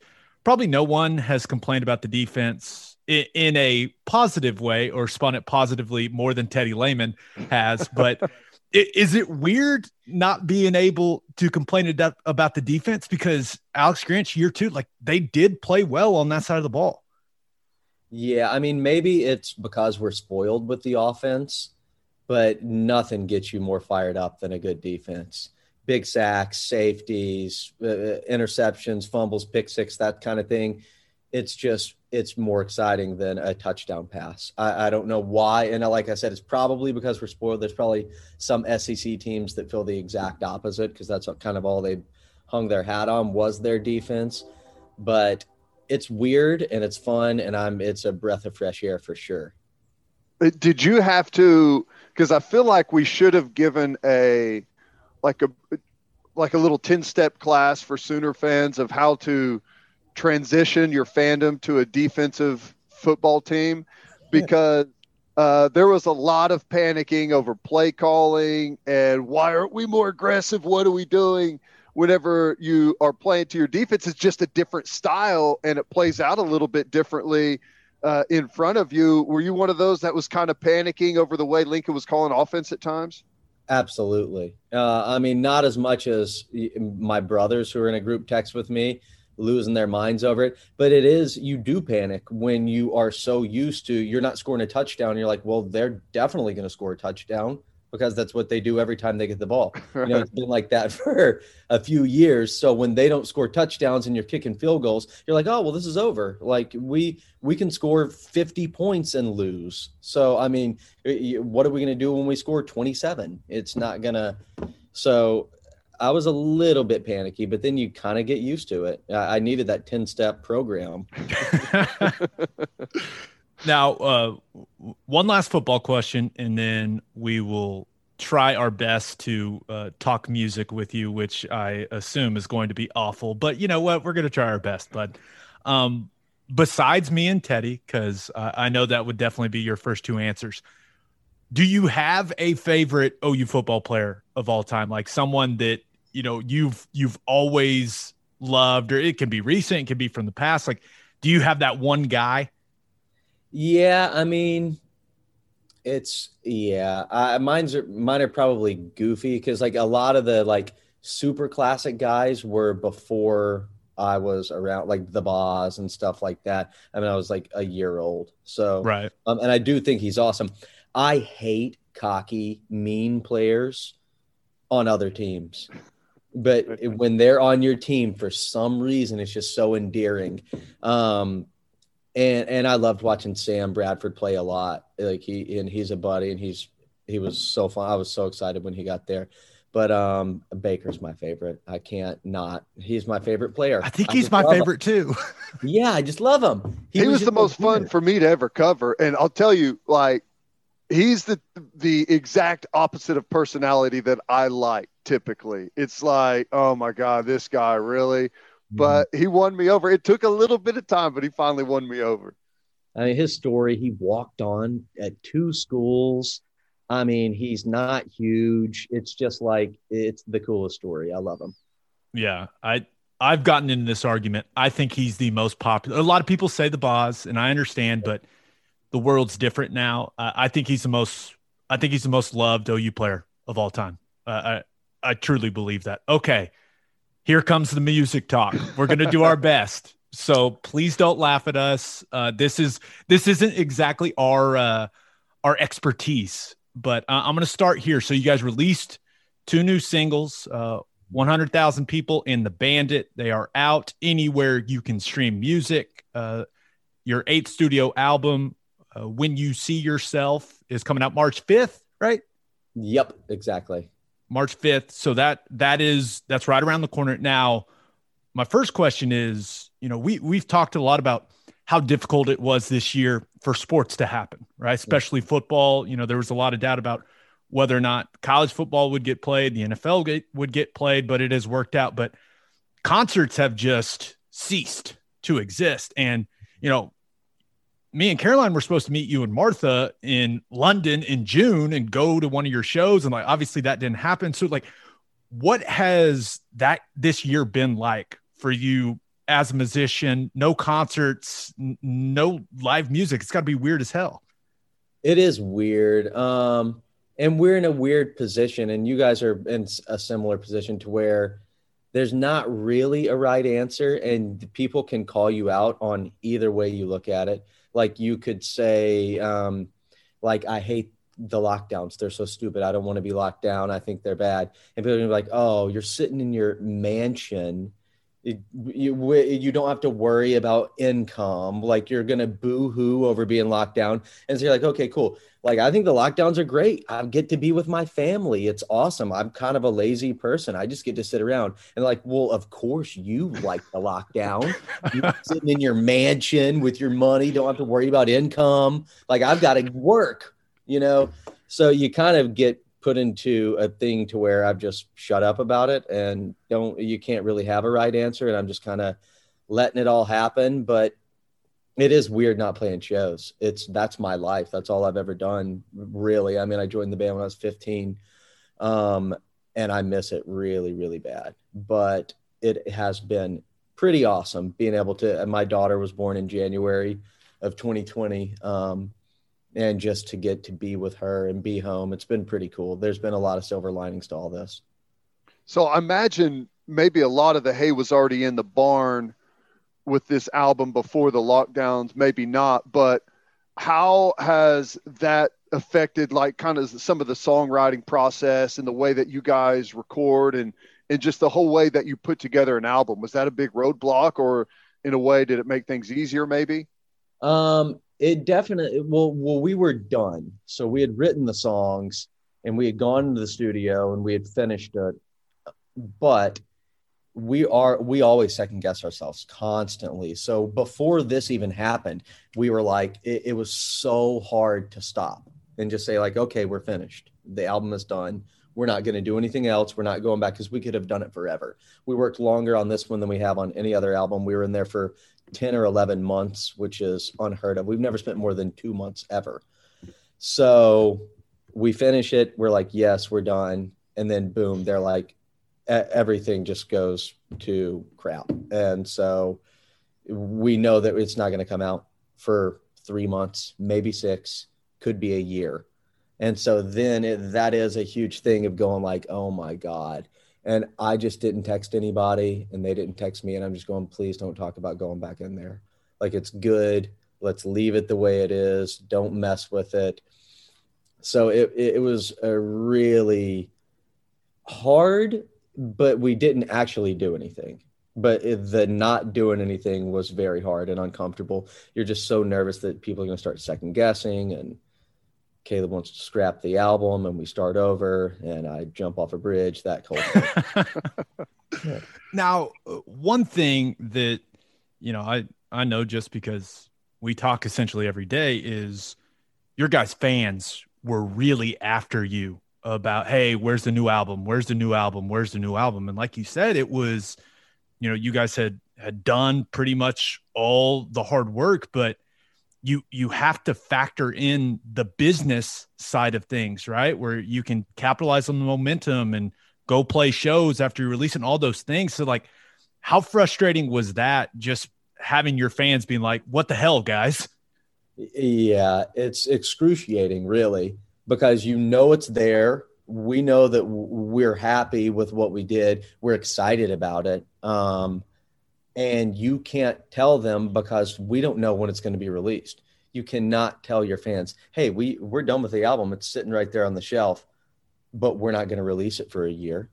Speaker 1: probably no one has complained about the defense in a positive way or spun it positively more than Teddy Lehman has. But is it weird not being able to complain about the defense because Alex Grinch year two, like they did play well on that side of the ball?
Speaker 5: Yeah, I mean, maybe it's because we're spoiled with the offense, but nothing gets you more fired up than a good defense. Big sacks, safeties, uh, uh interceptions, fumbles, pick six, that kind of thing it's just it's more exciting than a touchdown pass. I, I, don't know why, and like I said, it's probably because we're spoiled. There's probably some SEC teams that feel the exact opposite because that's kind of all they hung their hat on was their defense. But it's weird and it's fun, and I'm it's a breath of fresh air for sure.
Speaker 3: Uh, did you have to? Because I feel like we should have given a like a like a little ten step class for Sooner fans of how to transition your fandom to a defensive football team because uh, there was a lot of panicking over play calling and why aren't we more aggressive? What are we doing? Whenever you are playing to your defense, it's just a different style and it plays out a little bit differently uh, in front of you. Were you one of those that was kind of panicking over the way Lincoln was calling offense at times?
Speaker 5: Absolutely. Uh, I mean, not as much as my brothers who are in a group text with me losing their minds over it. But it is, you do panic when you are so used to you're not scoring a touchdown. You're like, well, they're definitely going to score a touchdown because that's what they do every time they get the ball. You know, it's been like that for a few years. So when they don't score touchdowns and you're kicking field goals, you're like, oh well, this is over. Like we we can score 50 points and lose. So I mean, what are we going to do when we score 27? It's not gonna. So I was a little bit panicky, but then you kind of get used to it. I, I needed that 10 step program.
Speaker 1: now, uh, one last football question, and then we will try our best to uh, talk music with you, which I assume is going to be awful. But you know what? We're going to try our best, bud. Um, besides me and Teddy, because uh, I know that would definitely be your first two answers. Do you have a favorite OU football player of all time, like someone that you know you've you've always loved, or it can be recent, it can be from the past. Like, do you have that one guy?
Speaker 5: Yeah, I mean, it's yeah. Uh, mine's are, mine are probably goofy because like a lot of the like super classic guys were before I was around, like the Boz and stuff like that. I mean, I was like a year old, so
Speaker 1: right.
Speaker 5: Um, and I do think he's awesome. I hate cocky, mean players on other teams. But when they're on your team for some reason, it's just so endearing. Um, and and I loved watching Sam Bradford play a lot. Like he and he's a buddy, and he's he was so fun. I was so excited when he got there. But um, Baker's my favorite. I can't not. He's my favorite player.
Speaker 1: I think he's my favorite him. too.
Speaker 5: yeah, I just love him.
Speaker 3: He, he was, was the most fun for me to ever cover, and I'll tell you, like, he's the the exact opposite of personality that I like. Typically, it's like, oh my god, this guy really but he won me over. It took a little bit of time, but he finally won me over.
Speaker 5: I mean, his story, he walked on at two schools. I mean, he's not huge. It's just like it's the coolest story. I love him.
Speaker 1: Yeah, I I've gotten into this argument. I think he's the most popular. A lot of people say the Boz, and I understand, but the world's different now. Uh, I think he's the most. I think he's the most loved OU player of all time. Uh, I truly believe that. Okay, here comes the music talk. We're to do our best. So please don't laugh at us. Uh, this is this isn't exactly our uh, our expertise, but uh, I'm to start here. So you guys released two new singles. Uh, 100,000 people in the Bandit. They are out anywhere you can stream music. Uh, your eighth studio album, uh, When You See Yourself, is coming out March 5th, right?
Speaker 5: Yep, exactly.
Speaker 1: March 5th. So that that is that's right around the corner. Now, my first question is, you know, we we've talked a lot about how difficult it was this year for sports to happen, right? Especially football. You know, there was a lot of doubt about whether or not college football would get played, the NFL get, would get played, but it has worked out. But concerts have just ceased to exist. And, you know, me and Caroline were supposed to meet you and Martha in London in June and go to one of your shows. And like, obviously that didn't happen. So like, what has that this year been like for you as a musician? No concerts, n- no live music. It's got to be weird as hell.
Speaker 5: It is weird. Um, and we're in a weird position, and you guys are in a similar position to where there's not really a right answer, and people can call you out on either way you look at it like you could say um, like i hate the lockdowns. They're so stupid. I don't want to be locked down. I think they're bad. And people are be like oh you're sitting in your mansion it, you, you don't have to worry about income like you're gonna boo-hoo over being locked down and so you're like okay cool like I think the lockdowns are great. I get to be with my family. It's awesome. I'm kind of a lazy person. I just get to sit around and like, well, of course you like the lockdown. You're sitting in your mansion with your money, don't have to worry about income. Like I've got to work, you know. So you kind of get put into a thing to where I've just shut up about it and don't you can't really have a right answer and I'm just kind of letting it all happen, but it is weird not playing shows. It's that's my life. That's all I've ever done, really. I mean, I joined the band when I was 15, um, and I miss it really, really bad. But it has been pretty awesome being able to. my daughter was born in January of 2020, um, and just to get to be with her and be home, it's been pretty cool. There's been a lot of silver linings to all this.
Speaker 3: So I imagine maybe a lot of the hay was already in the barn with this album before the lockdowns, maybe not, but how has that affected like kind of some of the songwriting process and the way that you guys record and and just the whole way that you put together an album was that a big roadblock or in a way did it make things easier maybe
Speaker 5: um it definitely well well we were done so we had written the songs and we had gone into the studio and we had finished it but we are we always second guess ourselves constantly so before this even happened we were like it, it, was so hard to stop and just say like okay we're finished the album is done We're not going to do anything else. We're not going back because we could have done it forever. We worked longer on this one than we have on any other album. We were in there for 10 or 11 months, which is unheard of. We've never spent more than two months ever. So we finish it. We're like, yes, we're done. And then boom, they're like, everything just goes to crap. And so we know that it's not going to come out for three months, maybe six, could be a year. And so then it, that is a huge thing of going like, oh my God. And I just didn't text anybody and they didn't text me. And I'm just going, please don't talk about going back in there. Like it's good. Let's leave it the way it is. Don't mess with it. So it, it was a really hard, but we didn't actually do anything but the not doing anything was very hard and uncomfortable. You're just so nervous that people are going to start second guessing, and Caleb wants to scrap the album, and we start over, and I jump off a bridge. That cold.
Speaker 1: Now, uh, one thing that you know, I I know just because we talk essentially every day is your guys' fans were really after you about, hey, where's the new album? Where's the new album? Where's the new album? And like you said, it was you know, you guys had had done pretty much all the hard work, but you you have to factor in the business side of things, right? Where you can capitalize on the momentum and go play shows after you releasing all those things. So like how frustrating was that just having your fans being like, what the hell, guys?
Speaker 5: Yeah, it's excruciating, really, because you know it's there we know that we're happy with what we did. We're excited about it. Um, and you can't tell them because we don't know when it's going to be released. You cannot tell your fans, "Hey, we we're done with the album. It's sitting right there on the shelf, but we're not going to release it for a year."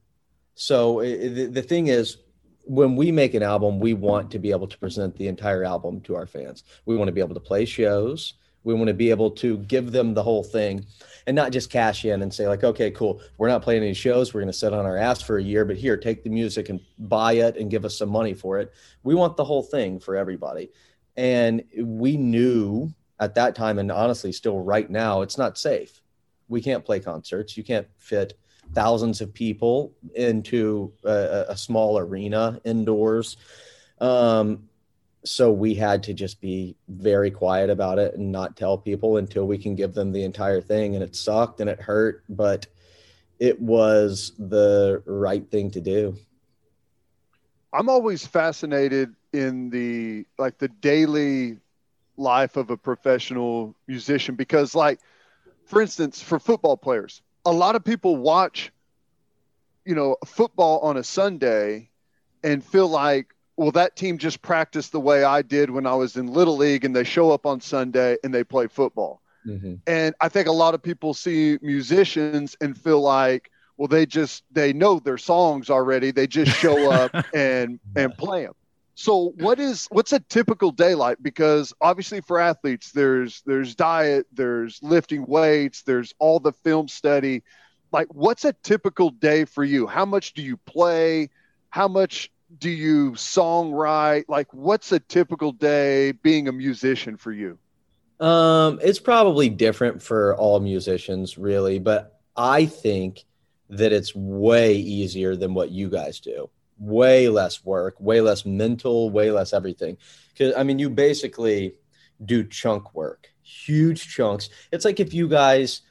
Speaker 5: So the, the thing is, when we make an album, we want to be able to present the entire album to our fans. We want to be able to play shows. We want to be able to give them the whole thing and not just cash in and say like, okay, cool, we're not playing any shows. We're going to sit on our ass for a year, but here, take the music and buy it and give us some money for it. We want the whole thing for everybody. And we knew at that time, and honestly, still right now, it's not safe. We can't play concerts. You can't fit thousands of people into a, a small arena indoors. Um, so we had to just be very quiet about it and not tell people until we can give them the entire thing. And it sucked and it hurt but it was the right thing to do.
Speaker 3: I'm always fascinated in the like the daily life of a professional musician because like for instance for football players a lot of people watch you know football on a sunday and feel like well, that team just practiced the way I did when I was in Little League, and they show up on Sunday and they play football. Mm-hmm. And I think a lot of people see musicians and feel like, well, they just they know their songs already. They just show up and and play them. So what is what's a typical day like? Because obviously for athletes, there's there's diet, there's lifting weights, there's all the film study. Like, what's a typical day for you? How much do you play? How much do you songwrite? Like, what's a typical day being a musician for you?
Speaker 5: Um, it's probably different for all musicians, really, but I think that it's way easier than what you guys do. Way less work, way less mental, way less everything. Because I mean, you basically do chunk work, huge chunks. It's like if you guys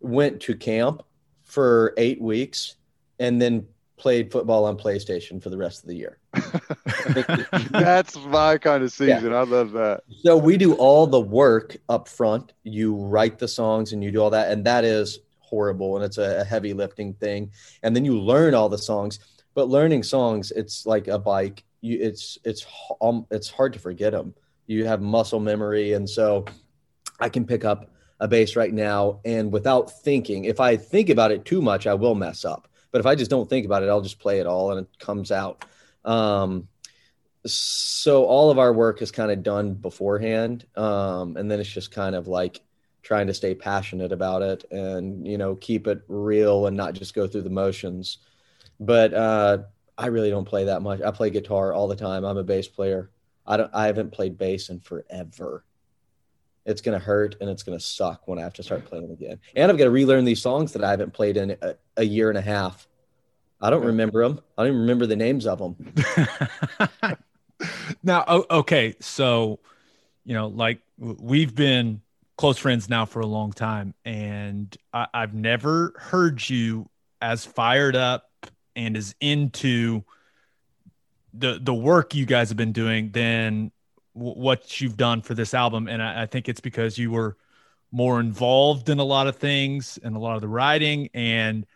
Speaker 5: went to camp for eight weeks and then played football on PlayStation for the rest of the year.
Speaker 3: That's my kind of season. Yeah. I love that.
Speaker 5: So we do all the work up front. You write the songs and you do all that, and that is horrible and it's a, heavy lifting thing. And then you learn all the songs. But learning songs, it's like a bike. You, it's it's um, it's hard to forget them. You have muscle memory, and so I can pick up a bass right now, and without thinking, if I think about it too much, I will mess up but if I just don't think about it, I'll just play it all and it comes out. Um, so all of our work is kind of done beforehand. Um, and then it's just kind of like trying to stay passionate about it and, you know, keep it real and not just go through the motions. But uh, I really don't play that much. I play guitar all the time. I'm a bass player. I don't, I haven't played bass in forever. It's going to hurt and it's going to suck when I have to start playing again. And I've got to relearn these songs that I haven't played in a, a year and a half. I don't remember them. I don't even remember the names of them.
Speaker 1: now, okay, so you know, like we've been close friends now for a long time, and I, I've never heard you as fired up and as into the the work you guys have been doing than w- what you've done for this album. And I, I think it's because you were more involved in a lot of things and a lot of the writing and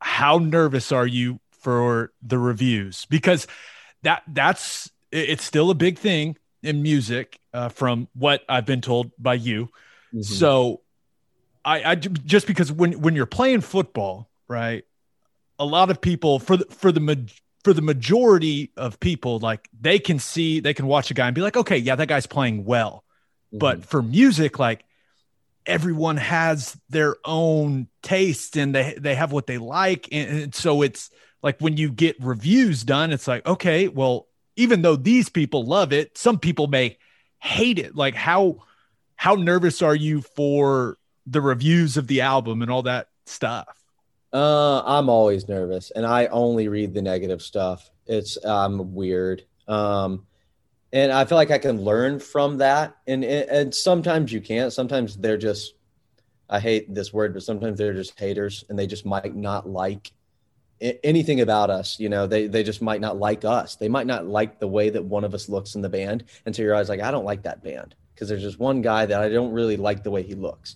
Speaker 1: how nervous are you for the reviews because that that's it's still a big thing in music uh, from what i've been told by you mm-hmm. so I, I just because when when you're playing football right a lot of people for the for the for the majority of people like they can see they can watch a guy and be like okay yeah that guy's playing well. Mm-hmm. but for music like everyone has their own taste and they they have what they like. And, and so it's like when you get reviews done it's like okay well even though these people love it some people may hate it. Like how how nervous are you for the reviews of the album and all that stuff
Speaker 5: uh i'm always nervous and i only read the negative stuff it's i'm weird um and I feel like I can learn from that. And and sometimes you can't. Sometimes they're just I hate this word, but sometimes they're just haters, and they just might not like anything about us. You know, they they just might not like us. They might not like the way that one of us looks in the band, and so you're always like, I don't like that band because there's just one guy that I don't really like the way he looks.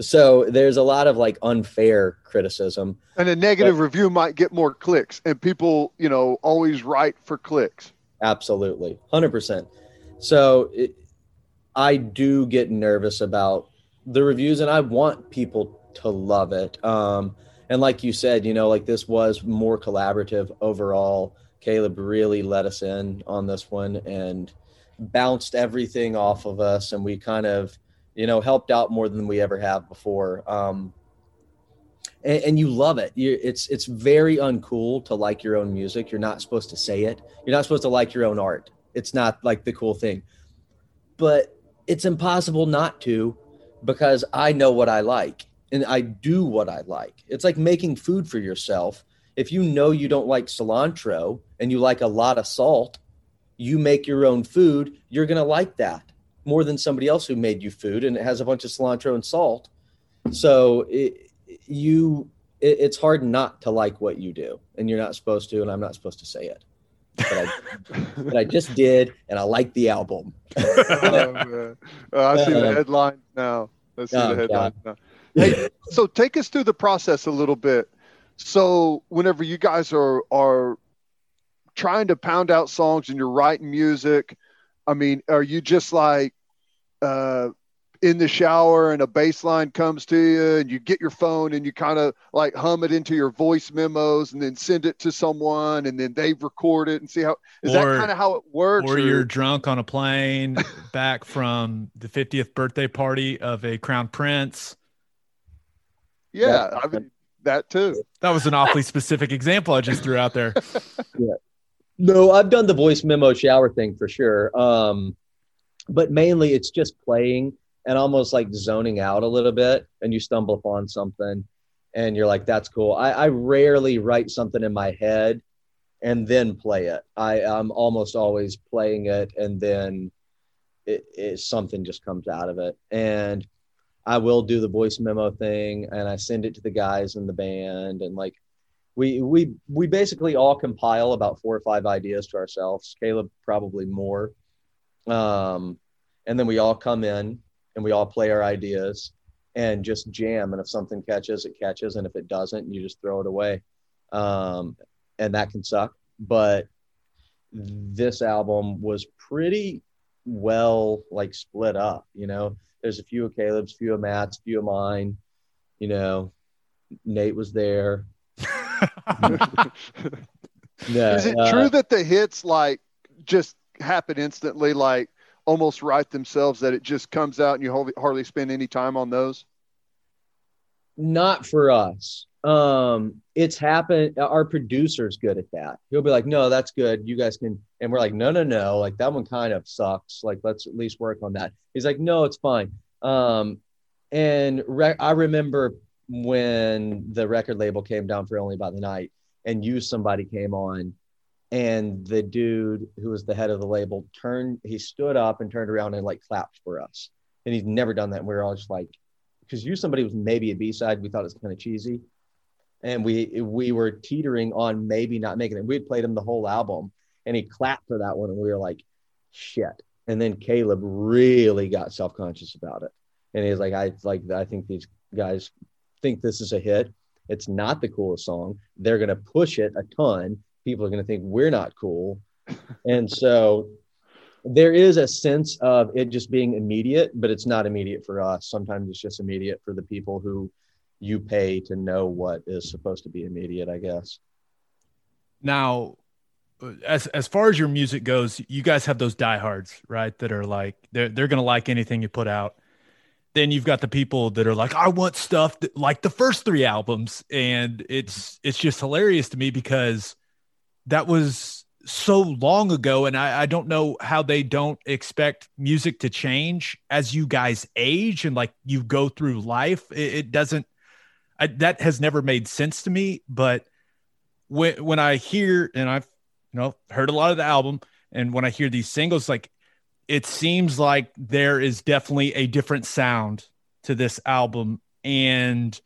Speaker 5: So there's a lot of like unfair criticism.
Speaker 3: And a negative but, review might get more clicks, and people, you know, always write for clicks.
Speaker 5: Absolutely, hundred percent. So it, I do get nervous about the reviews, and I want people to love it. Um, and like you said, you know, like this was more collaborative overall. Caleb really let us in on this one and bounced everything off of us, and we kind of, you know, helped out more than we ever have before. Um, and, and you love it. You, it's it's very uncool to like your own music. You're not supposed to say it. You're not supposed to like your own art. It's not like the cool thing. But it's impossible not to because I know what I like and I do what I like. It's like making food for yourself. If you know you don't like cilantro and you like a lot of salt, you make your own food, you're going to like that more than somebody else who made you food and it has a bunch of cilantro and salt. So it, you it, it's hard not to like what you do and you're not supposed to and i'm not supposed to say it. But I, but I just did and i like the album.
Speaker 3: Oh, oh, i see the um, headline now. I see oh, the headline now. Hey, so take us through the process a little bit. So whenever you guys are are trying to pound out songs and you're writing music i mean are you just like uh in the shower and a bass line comes to you and you get your phone and you kind of like hum it into your voice memos and then send it to someone and then they record it and see how is or, that kind of how it works
Speaker 1: or, or, you're drunk on a plane back from the 50th birthday party of a crown prince.
Speaker 3: Yeah i mean that too.
Speaker 1: That was an awfully specific example i just threw out there.
Speaker 5: Yeah no i've done the voice memo shower thing for sure. Um but mainly it's just playing and almost like zoning out a little bit and you stumble upon something and you're like that's cool. I, I rarely write something in my head and then play it. I, i'm almost always playing it and then it, it something just comes out of it. And i will do the voice memo thing and i send it to the guys in the band and like we we we basically all compile about four or five ideas to ourselves caleb probably more um and then we all come in and we all play our ideas and just jam. And if something catches, it catches. And if it doesn't, you just throw it away. Um, and that can suck. But this album was pretty well like split up, you know. There's a few of Caleb's, few of Matt's, few of mine. You know, Nate was there.
Speaker 3: yeah, Is it uh, true that the hits like just happen instantly? Like almost write themselves that it just comes out and you hardly spend any time on those?
Speaker 5: Not for us. um, it's happened. Our producer's good at that. He'll be like, "No, that's good. You guys can." And we're like, "No, no, no. Like that one kind of sucks. Like let's at least work on that." He's like, "No, it's fine." Um, and re- I remember when the record label came down for Only by the Night, and Use Somebody came on, and the dude who was the head of the label turned. He stood up and turned around and like clapped for us, and he's never done that. And we were all just like, because Use Somebody was maybe a B side. We thought it was kind of cheesy and we we were teetering on maybe not making it. We had played him the whole album, and he clapped for that one, and we were like, "Shit!" And then Caleb really got self conscious about it, and he's like, "I like I think these guys think this is a hit. It's not the coolest song. They're gonna push it a ton. People are gonna think we're not cool, and so." There is a sense of it just being immediate, but it's not immediate for us. Sometimes it's just immediate for the people who you pay to know what is supposed to be immediate, I guess.
Speaker 1: Now, as as far as your music goes, you guys have those diehards, right? That are like they're they're gonna like anything you put out. Then you've got the people that are like, I want stuff that, like the first three albums, and it's it's just hilarious to me because that was so long ago, and I, I don't know how they don't expect music to change as you guys age and like you go through life. It, it doesn't I, that has never made sense to me. But when when I hear and I've you know heard a lot of the album, and when I hear these singles, like it seems like there is definitely a different sound to this album. And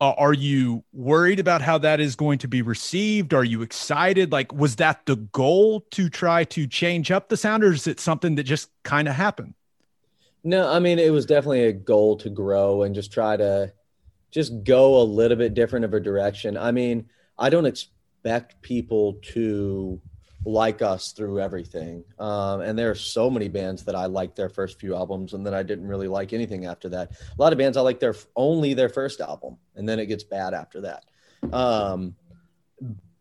Speaker 1: uh, are you worried about how that is going to be received? Are you excited? Like, was that the goal to try to change up the sound, or is it something that just kind of happened?
Speaker 5: No, I mean it was definitely a goal to grow and just try to just go a little bit different of a direction. I mean, I don't expect people to like us through everything. Um, and there are so many bands that I liked their first few albums and then I didn't really like anything after that. A lot of bands I like their only their first album and then it gets bad after that. Um,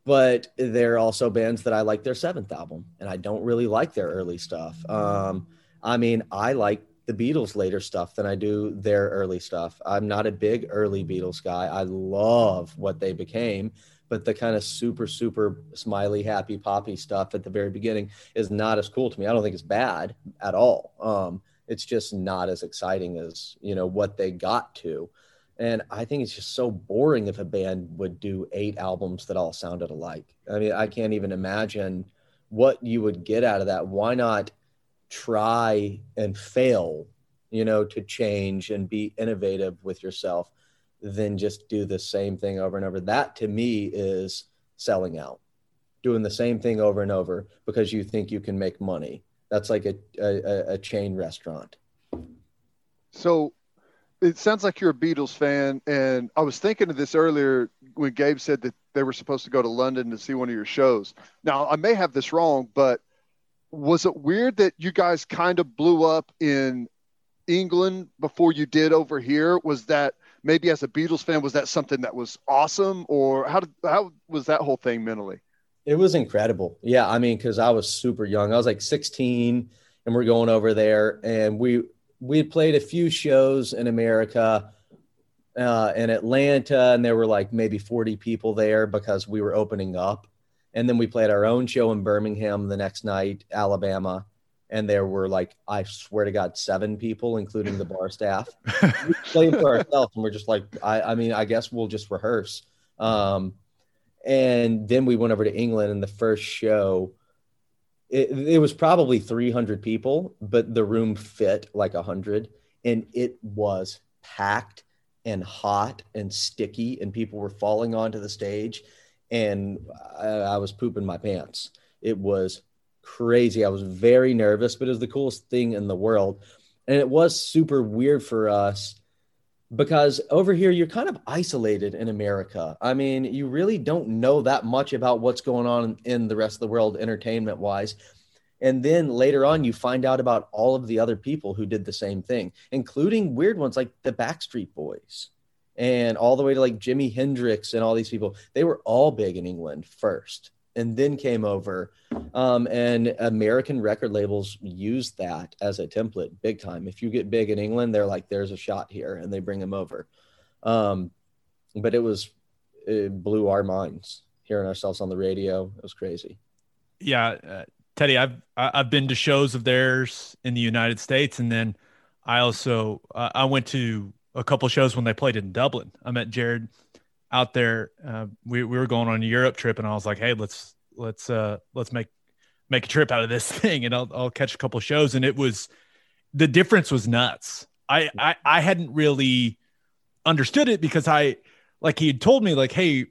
Speaker 5: but there are also bands that I like their seventh album and I don't really like their early stuff. Um, I mean, I like the Beatles later stuff than I do their early stuff. I'm not a big early Beatles guy. I love what they became, but the kind of super, super smiley, happy, poppy stuff at the very beginning is not as cool to me. I don't think it's bad at all. Um, it's just not as exciting as you know what they got to. And I think it's just so boring if a band would do eight albums that all sounded alike. I mean, I can't even imagine what you would get out of that. Why not try and fail, you know, to change and be innovative with yourself than just do the same thing over and over. That to me is selling out, doing the same thing over and over because you think you can make money. That's like a, a, a chain restaurant.
Speaker 3: So it sounds like you're a Beatles fan. And I was thinking of this earlier when Gabe said that they were supposed to go to London to see one of your shows. Now, I may have this wrong, but was it weird that you guys kind of blew up in England before you did over here? Was that maybe as a Beatles fan, was that something that was awesome, or how did how was that whole thing mentally?
Speaker 5: It was incredible. Yeah, I mean, because I was super young. I was like 16, and we're going over there, and we we had played a few shows in America. Uh, in Atlanta, and there were like maybe 40 people there because we were opening up and then we played our own show in Birmingham the next night, Alabama. And there were like, I swear to God, seven people, including the bar staff. we played for ourselves, and we're just like, I, I mean, I guess we'll just rehearse. Um, and then we went over to England, and the first show, it, it was probably 300 people, but the room fit like 100, and it was packed and hot and sticky, and people were falling onto the stage and I, I was pooping my pants. It was crazy. I was very nervous, but it was the coolest thing in the world. And it was super weird for us because over here you're kind of isolated in America. I mean, you really don't know that much about what's going on in the rest of the world entertainment wise. And then later on, you find out about all of the other people who did the same thing, including weird ones like the Backstreet Boys and all the way to like Jimi Hendrix and all these people. They were all big in England first and then came over. Um, and American record labels use that as a template big time. If you get big in England, they're like, there's a shot here and they bring them over. Um, but it was, it blew our minds hearing ourselves on the radio. It was crazy.
Speaker 1: Yeah, uh, Teddy, I've I've been to shows of theirs in the United States, and then I also uh, I went to a couple shows when they played in Dublin. I met Jared out there. Uh, we we were going on a Europe trip, and I was like, hey, let's let's uh let's make make a trip out of this thing, and I'll I'll catch a couple shows, and it was the difference was nuts. I I, I hadn't really understood it because I like he had told me like, hey,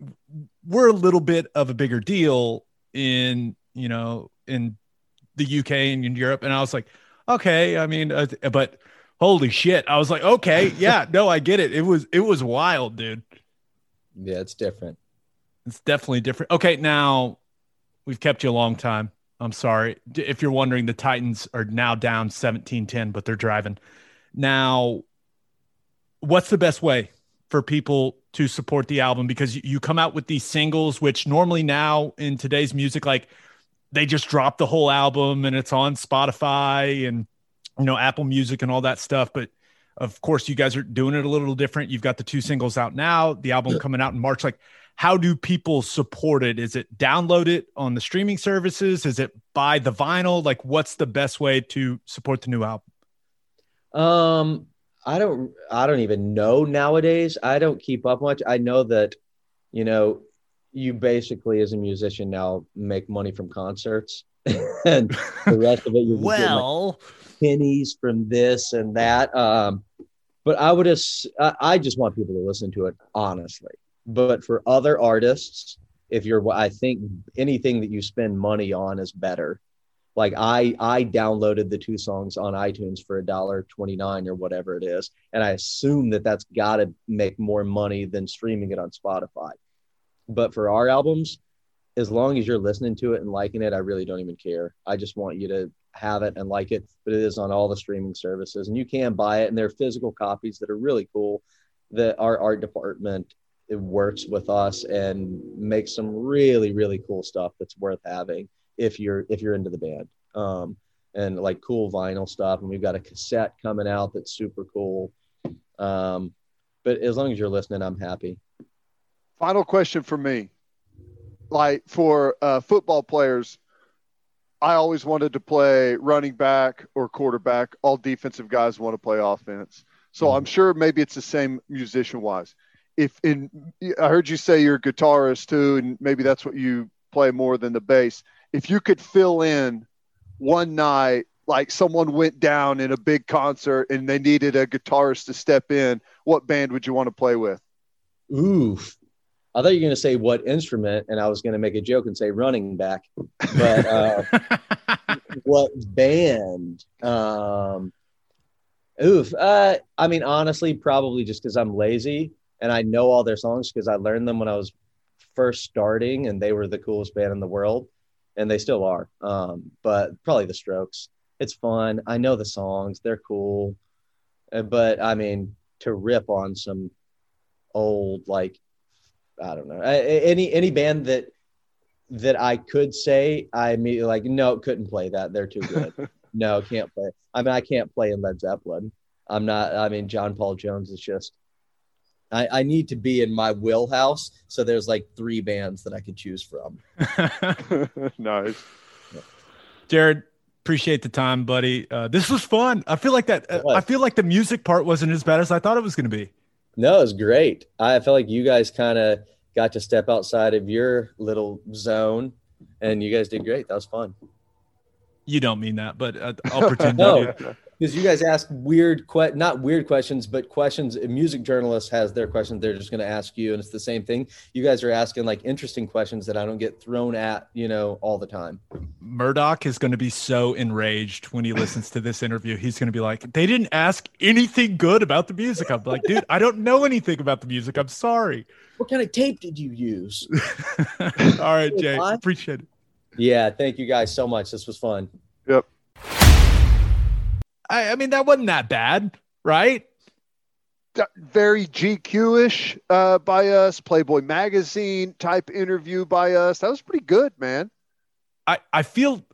Speaker 1: we're a little bit of a bigger deal in you know in the UK and in Europe, and I was like, okay, I mean, uh, but holy shit, I was like, okay, yeah, no, I get it. It was it was wild, dude.
Speaker 5: Yeah, it's different.
Speaker 1: It's definitely different. Okay, now we've kept you a long time. I'm sorry. If you're wondering, the Titans are now down 17-10, but they're driving. Now, what's the best way for people to support the album? Because you come out with these singles, which normally now in today's music, like they just drop the whole album and it's on Spotify and you know Apple Music and all that stuff. But of course, you guys are doing it a little different. You've got the two singles out now, the album coming out in March. Like, how do people support it? Is it download it on the streaming services? Is it buy the vinyl? Like, what's the best way to support the new album?
Speaker 5: Um, I don't I don't even know nowadays. I don't keep up much. I know that, you know, you basically as a musician now make money from concerts and the rest of it you're just getting, like, pennies from this and that. Um, but I would ass- I just want people to listen to it honestly. But for other artists, if you're, I think anything that you spend money on is better. Like I, I downloaded the two songs on iTunes for a dollar twenty nine or whatever it is, and I assume that that's got to make more money than streaming it on Spotify. But for our albums, as long as you're listening to it and liking it, I really don't even care. I just want you to have it and like it. But it is on all the streaming services, and you can buy it, and they're physical copies that are really cool. That our art department works with us and makes some really really cool stuff that's worth having if you're if you're into the band. Um, and like cool vinyl stuff, and we've got a cassette coming out that's super cool. Um, but as long as you're listening, I'm happy.
Speaker 3: Final question for me. Like for uh, football players, I always wanted to play running back or quarterback. All defensive guys want to play offense. So. I'm mm-hmm. sure maybe it's the same musician wise. If in, I heard you say you're a guitarist too, and maybe that's what you play more than the bass. If you could fill in one night, like someone went down in a big concert and they needed a guitarist to step in, what band would you want to play with?
Speaker 5: Oof. I thought you were going to say what instrument, and I was going to make a joke and say running back. But uh, what band? Um, oof. Uh, I mean, honestly, probably just because I'm lazy and I know all their songs because I learned them when I was first starting, and they were the coolest band in the world, and they still are. Um, but probably the Strokes. It's fun. I know the songs; they're cool. Uh, but I mean, to rip on some old like I don't know I- I- any any band that that I could say I immediately like no couldn't play that they're too good no can't play I mean I can't play in Led Zeppelin I'm not I mean John Paul Jones is just I, I need to be in my wheelhouse so there's like three bands that I could choose from
Speaker 3: nice.
Speaker 1: Jared, appreciate the time, buddy. Uh, this was fun. I feel like that. Uh, I feel like the music part wasn't as bad as I thought it was going to be.
Speaker 5: No it was great. I felt like you guys kind of got to step outside of your little zone and you guys did great. That was fun.
Speaker 1: You don't mean that, but uh, I'll pretend
Speaker 5: No.
Speaker 1: You do.
Speaker 5: because you guys ask weird que- not weird questions but questions a music journalist has their questions they're just going to ask you and it's the same thing you guys are asking like interesting questions that i don't get thrown at you know all the time
Speaker 1: Murdoch is going to be so enraged when he listens to this interview. He's going to be like, "They didn't ask anything good about the music." I'm like, "Dude, I don't know anything about the music. I'm sorry."
Speaker 5: what kind of tape did you use
Speaker 1: All right, Jay,
Speaker 5: Why?
Speaker 1: appreciate it.
Speaker 5: yeah thank you guys so much this was fun
Speaker 1: I, I mean, that wasn't that bad, right?
Speaker 3: Very GQ-ish uh, by us, Playboy magazine type interview by us. That was pretty good, man.
Speaker 1: I, I feel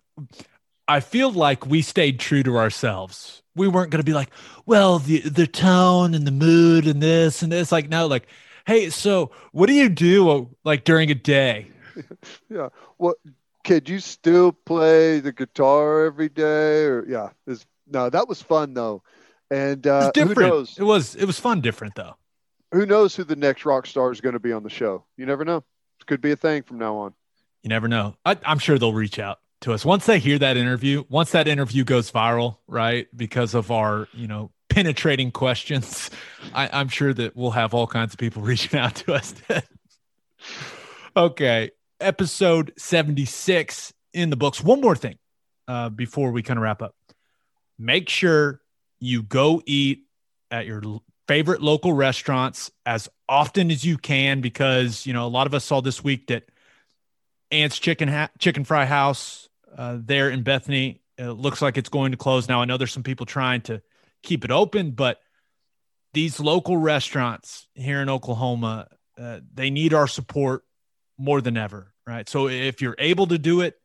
Speaker 1: I feel like we stayed true to ourselves. We weren't going to be like, well, the the tone and the mood and this and this. Like, no, like, Hey, so what do you do like during a day?
Speaker 3: yeah. Well, could you still play the guitar every day? Or yeah, it's, no, that was fun though. And uh,
Speaker 1: It's
Speaker 3: who
Speaker 1: different.
Speaker 3: knows?
Speaker 1: It was it was fun different though.
Speaker 3: Who knows who the next rock star is going to be on the show? You never know. It could be a thing from now on.
Speaker 1: You never know. I, I'm sure they'll reach out to us once they hear that interview. Once that interview goes viral, right? Because of our, you know, penetrating questions, I, I'm sure that we'll have all kinds of people reaching out to us. Then. okay, episode 76 in the books. One more thing uh, before we kind of wrap up. Make sure you go eat at your favorite local restaurants as often as you can because you know a lot of us saw this week that Ann's Chicken ha- Chicken Fry House uh, there in Bethany uh, looks like it's going to close now. I know there's some people trying to keep it open, but these local restaurants here in Oklahoma uh, they need our support more than ever, right? So if you're able to do it,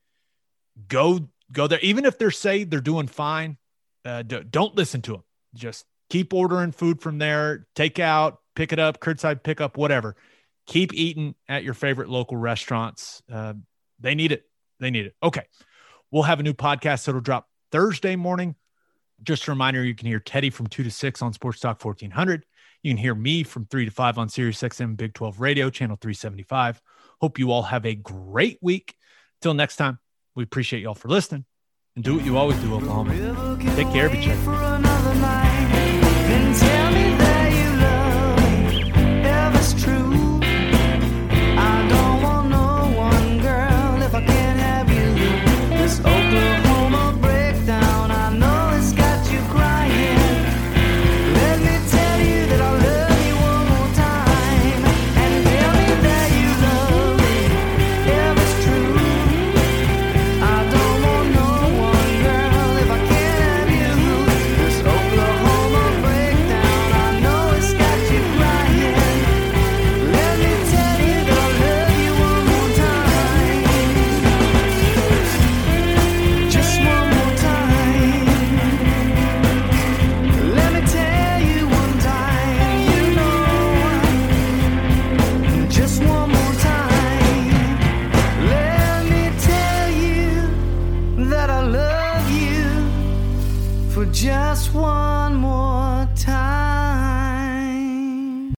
Speaker 1: go go there. Even if they're say they're doing fine, uh, don't listen to them. Just keep ordering food from there, take out, pick it up, curbside pickup, whatever. Keep eating at your favorite local restaurants. Uh, they need it. They need it. Okay. We'll have a new podcast that'll drop Thursday morning. Just a reminder, you can hear Teddy from 2 to 6 on Sports Talk 1400. You can hear me from 3 to 5 on Sirius XM Big 12 Radio, channel 375. Hope you all have a great week. Till next time, we appreciate y'all for listening and do what you always do, Oklahoma. Take care of each other.